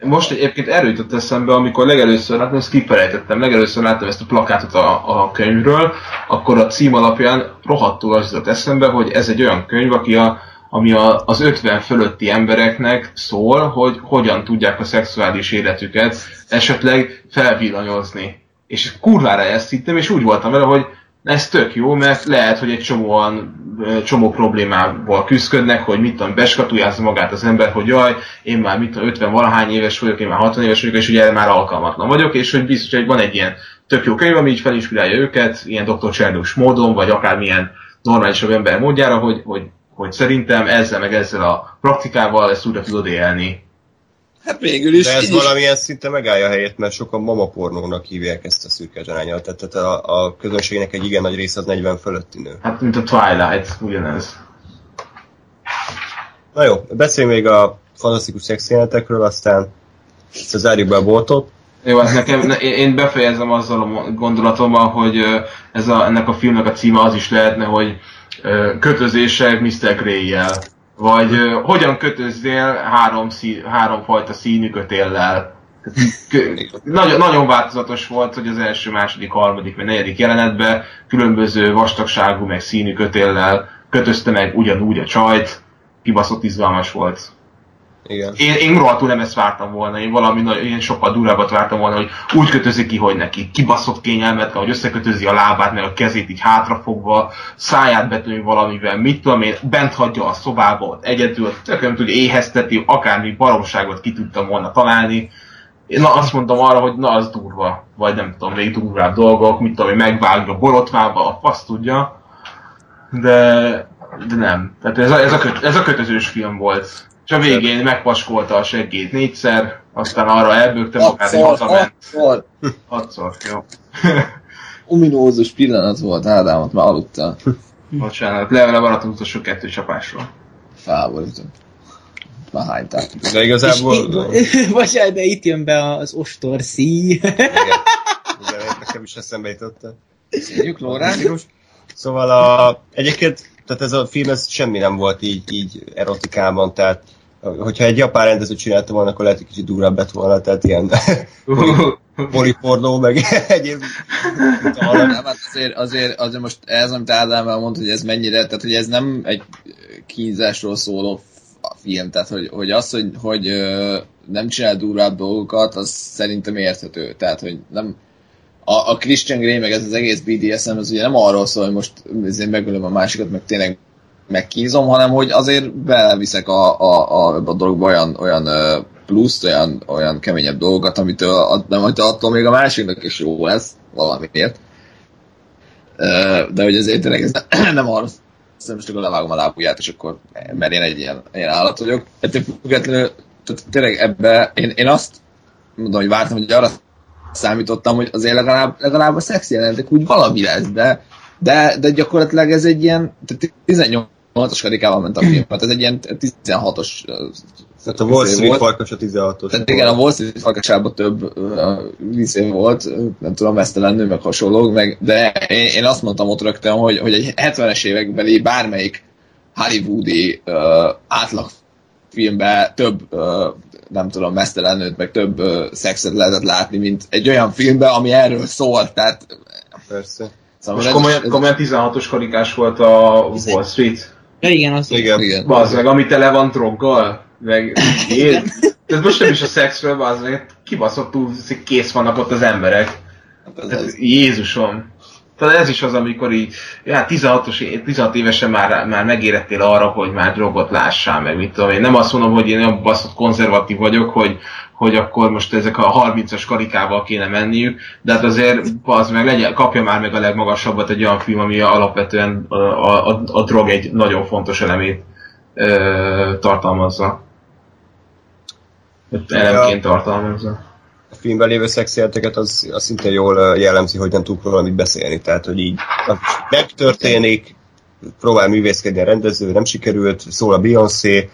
Most egyébként erről jutott eszembe, amikor legelőször láttam, ezt kifelejtettem, legelőször láttam ezt a plakátot a, a könyvről, akkor a cím alapján rohadtul az jutott eszembe, hogy ez egy olyan könyv, aki a, ami a, az 50 fölötti embereknek szól, hogy hogyan tudják a szexuális életüket esetleg felvillanyozni. És kurvára ezt hittem, és úgy voltam vele, hogy ez tök jó, mert lehet, hogy egy csomóan, csomó problémával küzdködnek, hogy mit tudom, beskatujázza magát az ember, hogy jaj, én már mit tudom, 50 valahány éves vagyok, én már 60 éves vagyok, és ugye már alkalmatlan vagyok, és hogy biztos, hogy van egy ilyen tök jó könyv, ami így felinspirálja őket, ilyen Dr. Csernus módon, vagy akármilyen normálisabb ember módjára, hogy, hogy, hogy szerintem ezzel meg ezzel a praktikával ezt újra tudod élni. hát végül is, De ez valamilyen szinte megállja a helyét, mert sokan mamapornónak hívják ezt a szürke zsánányat. Tehát a, a közönségnek egy igen nagy része az 40 fölötti nő. Hát, mint a Twilight, ugyanez. Na jó, beszéljünk még a fantasztikus szexjelenetekről, aztán zárjuk be a boltot. Jó, hát nekem, ne, én befejezem azzal a gondolatommal, hogy ez a, ennek a filmnek a címe az is lehetne, hogy ö, kötözések Mr. Grey-jel. Vagy ö, hogyan kötözzél három, szí, három fajta színű kötéllel. Kö- nagyon, nagyon változatos volt, hogy az első, második, harmadik vagy negyedik jelenetben különböző vastagságú meg színű kötéllel kötözte meg ugyanúgy a csajt, kibaszott izgalmas volt. Igen. Én, én rohadtul nem ezt vártam volna, én valami én sokkal durvábbat vártam volna, hogy úgy kötözi ki, hogy neki kibaszott kényelmetlen, hogy összekötözi a lábát, meg a kezét így hátrafogva, száját betömi valamivel, mit tudom én, bent hagyja a szobába, ott egyedül, tököm tudja, éhezteti, akármi baromságot ki tudtam volna találni. Na, azt mondtam arra, hogy na az durva, vagy nem tudom, még durvább dolgok, mit tudom én, megvágja borotvába, a fasz tudja. De, de nem. Tehát ez a, ez a, köt, ez a kötözős film volt. És a végén megpaskolta a seggét négyszer, aztán arra elbőgte magát, hogy hazament. hatszor. Hatszor, jó. Ominózus pillanat volt, Ádámot már aludtál. Bocsánat, le, lemaradt az utolsó kettő csapásról. Felborító. Már hányták. De igazából... itt, bocsánat, de itt jön be az ostor szí. Igen. Nekem is eszembe jutott. Lórán. Szóval a, egyébként, tehát ez a film, ez semmi nem volt így, így erotikában, tehát hogyha egy japán rendező csinálta volna, akkor lehet, hogy kicsit durvább lett volna, tehát ilyen polipornó, meg egyéb. Nem, hát azért, azért, azért most ez, amit Ádám elmondta, hogy ez mennyire, tehát hogy ez nem egy kínzásról szóló film, tehát hogy, hogy az, hogy, hogy nem csinál durvább dolgokat, az szerintem érthető. Tehát, hogy nem, a, a Christian Grey, meg ez az egész BDSM, az ugye nem arról szól, hogy most ezért megölöm a másikat, meg tényleg megkínzom, hanem hogy azért beleviszek a, a, a, a dologba olyan, olyan pluszt, olyan, olyan keményebb dolgokat, amitől, nem, hogy attól még a másiknak is jó lesz valamiért. De hogy ezért tényleg ez nem arról szól, most akkor levágom a lábujját, és akkor, mert én egy ilyen, ilyen állat vagyok. Ettől függetlenül, tehát tényleg ebbe, én, én azt mondom, hogy vártam, hogy arra számítottam, hogy azért legalább, legalább a szex jelentek úgy valami lesz, de, de, de gyakorlatilag ez egy ilyen, tehát 18-as karikával ment a film, tehát ez egy ilyen 16-os Tehát a Wall Street volt. farkas a 16-os. Tehát igen, a Wall Street farkasában több vízé volt, nem tudom, mesztelen nő, meg hasonlók, meg, de én, én azt mondtam ott rögtön, hogy, hogy egy 70-es évekbeli bármelyik hollywoodi uh, átlag filmben több, uh, nem tudom, mesztelen nőt, meg több uh, szexet lehetett látni, mint egy olyan filmben, ami erről szól, tehát Persze. szóval Most ez- komolyan, ez- komolyan 16-os karikás volt a Wall Street. Ja igen, az Igen. Igen. Bazd meg, ami tele van droggal, meg én. Ez most nem is a szexről, bazd meg, kibaszottul kész vannak ott az emberek. ez- Tehát, ez- Jézusom. Tehát ez is az, amikor így, ja, 16-os, é- 16 évesen már, már megérettél arra, hogy már drogot lássál, meg mit tudom én. Nem azt mondom, hogy én olyan baszott konzervatív vagyok, hogy, hogy akkor most ezek a 30-as karikával kéne menniük, de hát azért az meg legyen, kapja már meg a legmagasabbat egy olyan film, ami alapvetően a, a, a, a drog egy nagyon fontos elemét ö, tartalmazza. Elemként tartalmazza. Filmben lévő szexjeleneteket az, az szinte jól jellemzi, hogy nem tudunk róla beszélni. Tehát, hogy így megtörténik, próbál művészkedni a rendező, nem sikerült, szól a Beyoncé,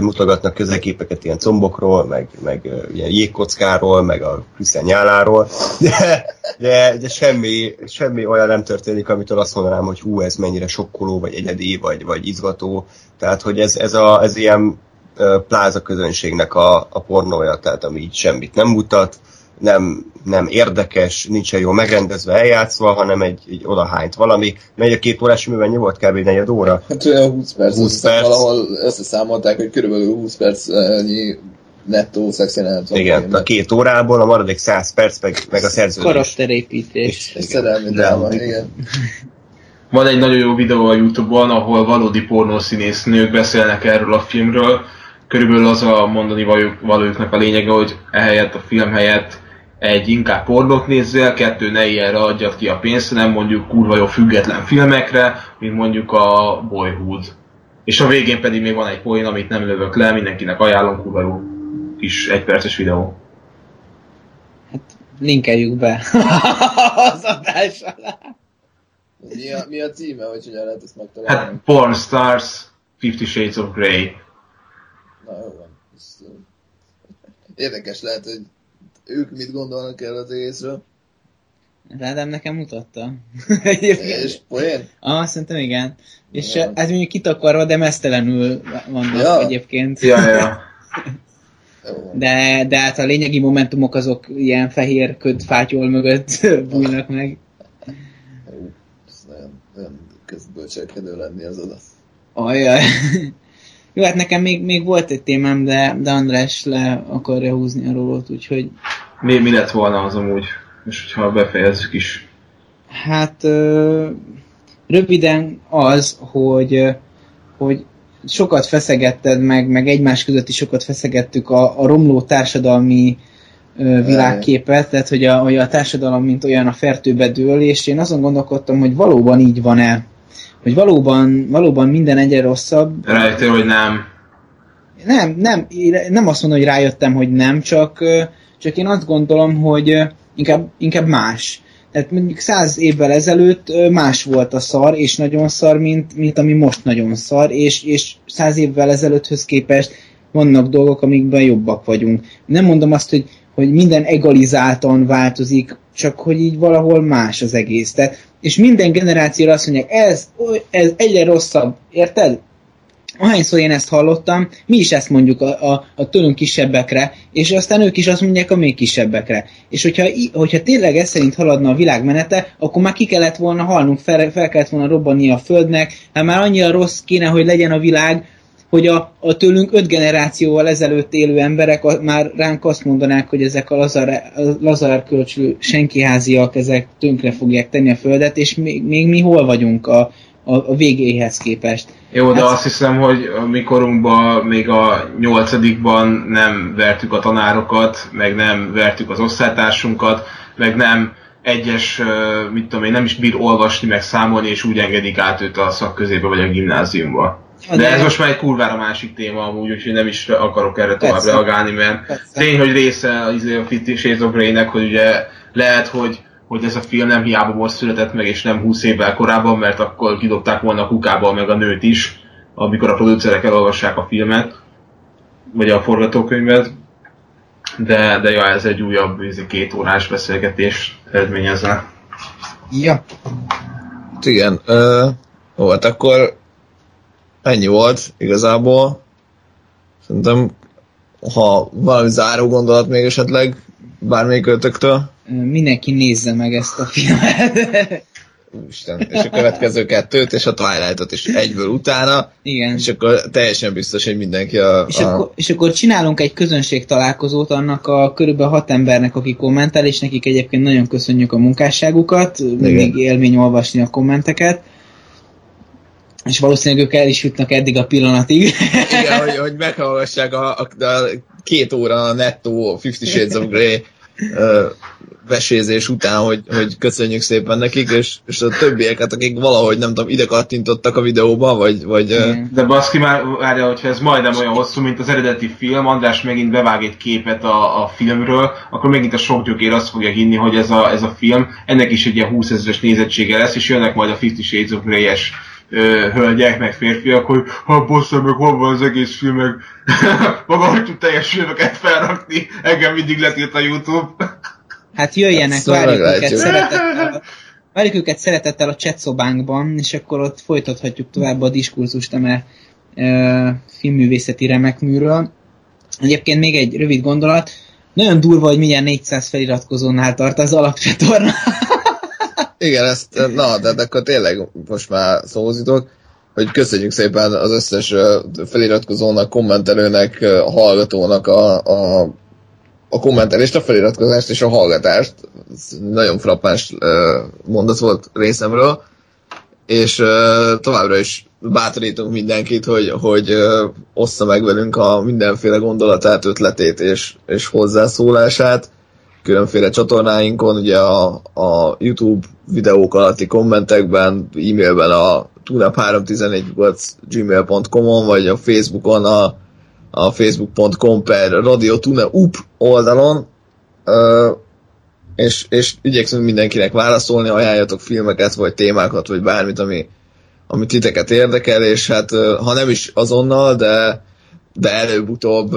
mutogatnak közelképeket ilyen combokról, meg, meg ilyen jégkockáról, meg a Krisztián nyáláról, de, de, de semmi, semmi olyan nem történik, amitől azt mondanám, hogy hú, ez mennyire sokkoló, vagy egyedi, vagy, vagy izgató. Tehát, hogy ez, ez, a, ez ilyen pláza közönségnek a, a pornója, tehát ami így semmit nem mutat, nem, nem érdekes, nincsen jól megrendezve, eljátszva, hanem egy, egy odahányt valami. Megy a két órás mű, mennyi volt? Kb. negyed óra? Hát olyan 20 perc, 20 20 perc. valahol összeszámolták, hogy körülbelül 20 perc ennyi nettó szex jelenet van. Igen, a két órából, a maradék 100 perc, meg, meg a szerződés. karakterépítés. Egy szerelmi dráma, igen. Van egy nagyon jó videó a Youtube-on, ahol valódi pornószínész nők beszélnek erről a filmről. Körülbelül az a mondani valójuk, valójuknak a lényege, hogy ehelyett a film helyett egy inkább pornót nézzél, kettő ne ilyenre adjad ki a pénzt, hanem mondjuk kurva jó független filmekre, mint mondjuk a Boyhood. És a végén pedig még van egy poén, amit nem lövök le, mindenkinek ajánlom, kurva jó kis egyperces videó. Linkeljük be az adás alá. Mi a, mi a címe, hogy hogyan lehet ezt megtalálni? Hát Porn Stars, Fifty Shades of Grey. Na, jó van. Ez, Érdekes lehet, hogy ők mit gondolnak erről az egészről. Rádám nekem mutatta. És poén? Ah, szerintem igen. És Ja. ez mondjuk kitakarva, de mesztelenül vannak Ja. egyébként. Ja, ja. Van. De, de hát a lényegi momentumok azok ilyen fehér köd fátyol mögött bújnak meg. Jó. Ez nagyon, nagyon közbölcselkedő lenni az oda. Ajaj. Jó, hát nekem még, még volt egy témám, de, de András le akarja húzni a rólót, úgyhogy Mi, mi lett volna az amúgy? És hogyha befejezzük is. Hát ö, röviden az, hogy, hogy sokat feszegetted meg, meg egymás között is sokat feszegettük a, a romló társadalmi ö, világképet, tehát hogy a, hogy a társadalom mint olyan a fertőbe dől, és én azon gondolkodtam, hogy valóban így van-e. Hogy valóban, valóban minden egyre rosszabb. Rájöttél, hogy nem. Nem, nem, nem azt mondom, hogy rájöttem, hogy nem, csak, csak én azt gondolom, hogy inkább, inkább más. Tehát mondjuk száz évvel ezelőtt más volt a szar, és nagyon szar, mint, mint ami most nagyon szar, és, és száz évvel ezelőtthöz képest vannak dolgok, amikben jobbak vagyunk. Nem mondom azt, hogy, hogy minden egalizáltan változik, csak hogy így valahol más az egész. Tehát, és minden generációra azt mondják, ez, ez egyre rosszabb, érted? Ahányszor én ezt hallottam, mi is ezt mondjuk a, a, a tőlünk kisebbekre, és aztán ők is azt mondják a még kisebbekre. És hogyha, hogyha tényleg ez szerint haladna a világ menete, akkor már ki kellett volna halnunk, fel, fel kellett volna robbanni a földnek, hát már annyira rossz kéne, hogy legyen a világ, hogy a, a tőlünk öt generációval ezelőtt élő emberek a, már ránk azt mondanák, hogy ezek a lazar, a lazar kölcsű senkiháziak, ezek tönkre fogják tenni a földet, és még, még mi hol vagyunk a, a, a végéhez képest. Jó, de Hát- azt hiszem, hogy a mi korunkban, még a nyolcadikban nem vertük a tanárokat, meg nem vertük az osztálytársunkat, meg nem egyes, mit tudom én, nem is bír olvasni, meg számolni, és úgy engedik át őt a szakközébe vagy a gimnáziumba. De ez most már egy kurvára másik téma amúgy, úgyhogy nem is akarok erre tovább Persze. reagálni, mert Persze. tény, hogy része az izé a Fifty Shades of Grey-nek, hogy ugye lehet, hogy hogy ez a film nem hiába most született meg, és nem 20 évvel korábban, mert akkor kidobták volna a kukába meg a nőt is, amikor a producerek elolvassák a filmet, vagy a forgatókönyvet. De, de ja, ez egy újabb izé, két órás beszélgetés eredményezne. Ja, igen, ö, jó, hát akkor ennyi volt igazából. Szerintem, ha valami záró gondolat még esetleg bármelyik ötöktől, mindenki nézze meg ezt a filmet. Isten, és a következő kettőt, és a Twilight-ot is egyből utána, Igen. és akkor teljesen biztos, hogy mindenki a... És, a akkor, és akkor csinálunk egy közönség találkozót annak a körülbelül hat embernek, aki kommentel, és nekik egyébként nagyon köszönjük a munkásságukat, mindig élmény olvasni a kommenteket, és valószínűleg ők el is jutnak eddig a pillanatig. Igen, hogy, hogy meghallgassák a, a, a két óra a nettó Fifty Shades of Grey ö, vesézés után, hogy, hogy köszönjük szépen nekik, és, és a többieket, akik valahogy nem tudom, ide kattintottak a videóba, vagy, vagy Igen. De baszki már, várja, hogyha ez majdnem olyan hosszú, mint az eredeti film, András megint bevág egy képet a, a filmről, akkor megint a sok gyökér azt fogja hinni, hogy ez a, ez a film, ennek is egy ilyen 20 ezeres nézettsége lesz, és jönnek majd a Fifty Shades of Grey-es hölgyek, meg férfiak, hogy ha bosszal, meg hol van az egész film, meg maga hogy tud teljes filmeket felrakni, engem mindig letilt a Youtube. Hát jöjjenek, Szóval várjuk őket szeretettel. Várjuk őket szeretettel a chat szobánkban, és akkor ott folytathatjuk tovább a diskurzust már ö, filmművészeti remekműről. Egyébként még egy rövid gondolat. Nagyon durva, hogy milyen 400 feliratkozónál tart az alapcsatorna. igen, ezt, na, de, de akkor tényleg most már szózítok, hogy köszönjük szépen az összes ö, feliratkozónak, kommentelőnek, ö, hallgatónak a, a, a kommentelést, a feliratkozást és a hallgatást. Ez nagyon frappáns mondat volt részemről. És továbbra is bátorítunk mindenkit, hogy, hogy ossza meg velünk a mindenféle gondolatát, ötletét és, és hozzászólását különféle csatornáinkon, ugye a, a YouTube videók alatti kommentekben, e-mailben a tunap314 gmail.com-on, vagy a Facebookon a, a facebook.com per Radio Tune Up oldalon, ö, és, és igyekszünk mindenkinek válaszolni, ajánljatok filmeket, vagy témákat, vagy bármit, ami, ami titeket érdekel, és hát ha nem is azonnal, de, de előbb-utóbb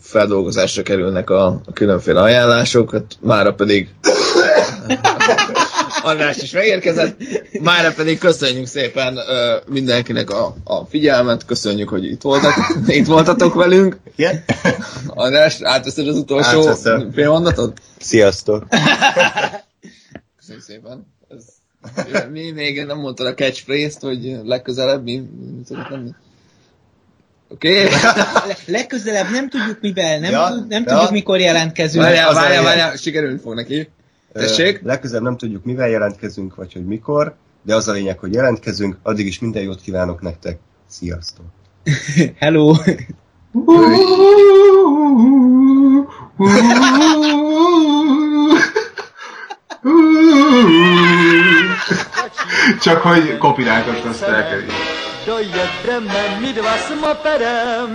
feldolgozásra kerülnek a, a különféle ajánlások, hát mára pedig András is megérkezett, mára pedig köszönjük szépen ö, mindenkinek a, a figyelmet, köszönjük, hogy itt, voltak, itt voltatok velünk. Igen? András, átveszed az utolsó Átveszem. fél mondatot? Sziasztok! Köszönjük szépen. Ez, mi még nem mondtad a catchphrase-t, hogy legközelebb mi? mi nem, Oké? Okay? Legközelebb nem tudjuk mivel, nem, Ja, tud, nem ja. tudjuk mikor jelentkezünk. Várjál, várjál, várjál, sikerülni fog neki. Tessék? Ö, Legközelebb nem tudjuk, mivel jelentkezünk, vagy hogy mikor, de az a lényeg, hogy jelentkezünk, addig is minden jót kívánok nektek. Sziasztok! Hello! Csak hogy copyrightot azt elkerüljük. Dojedeme my dva s moperem.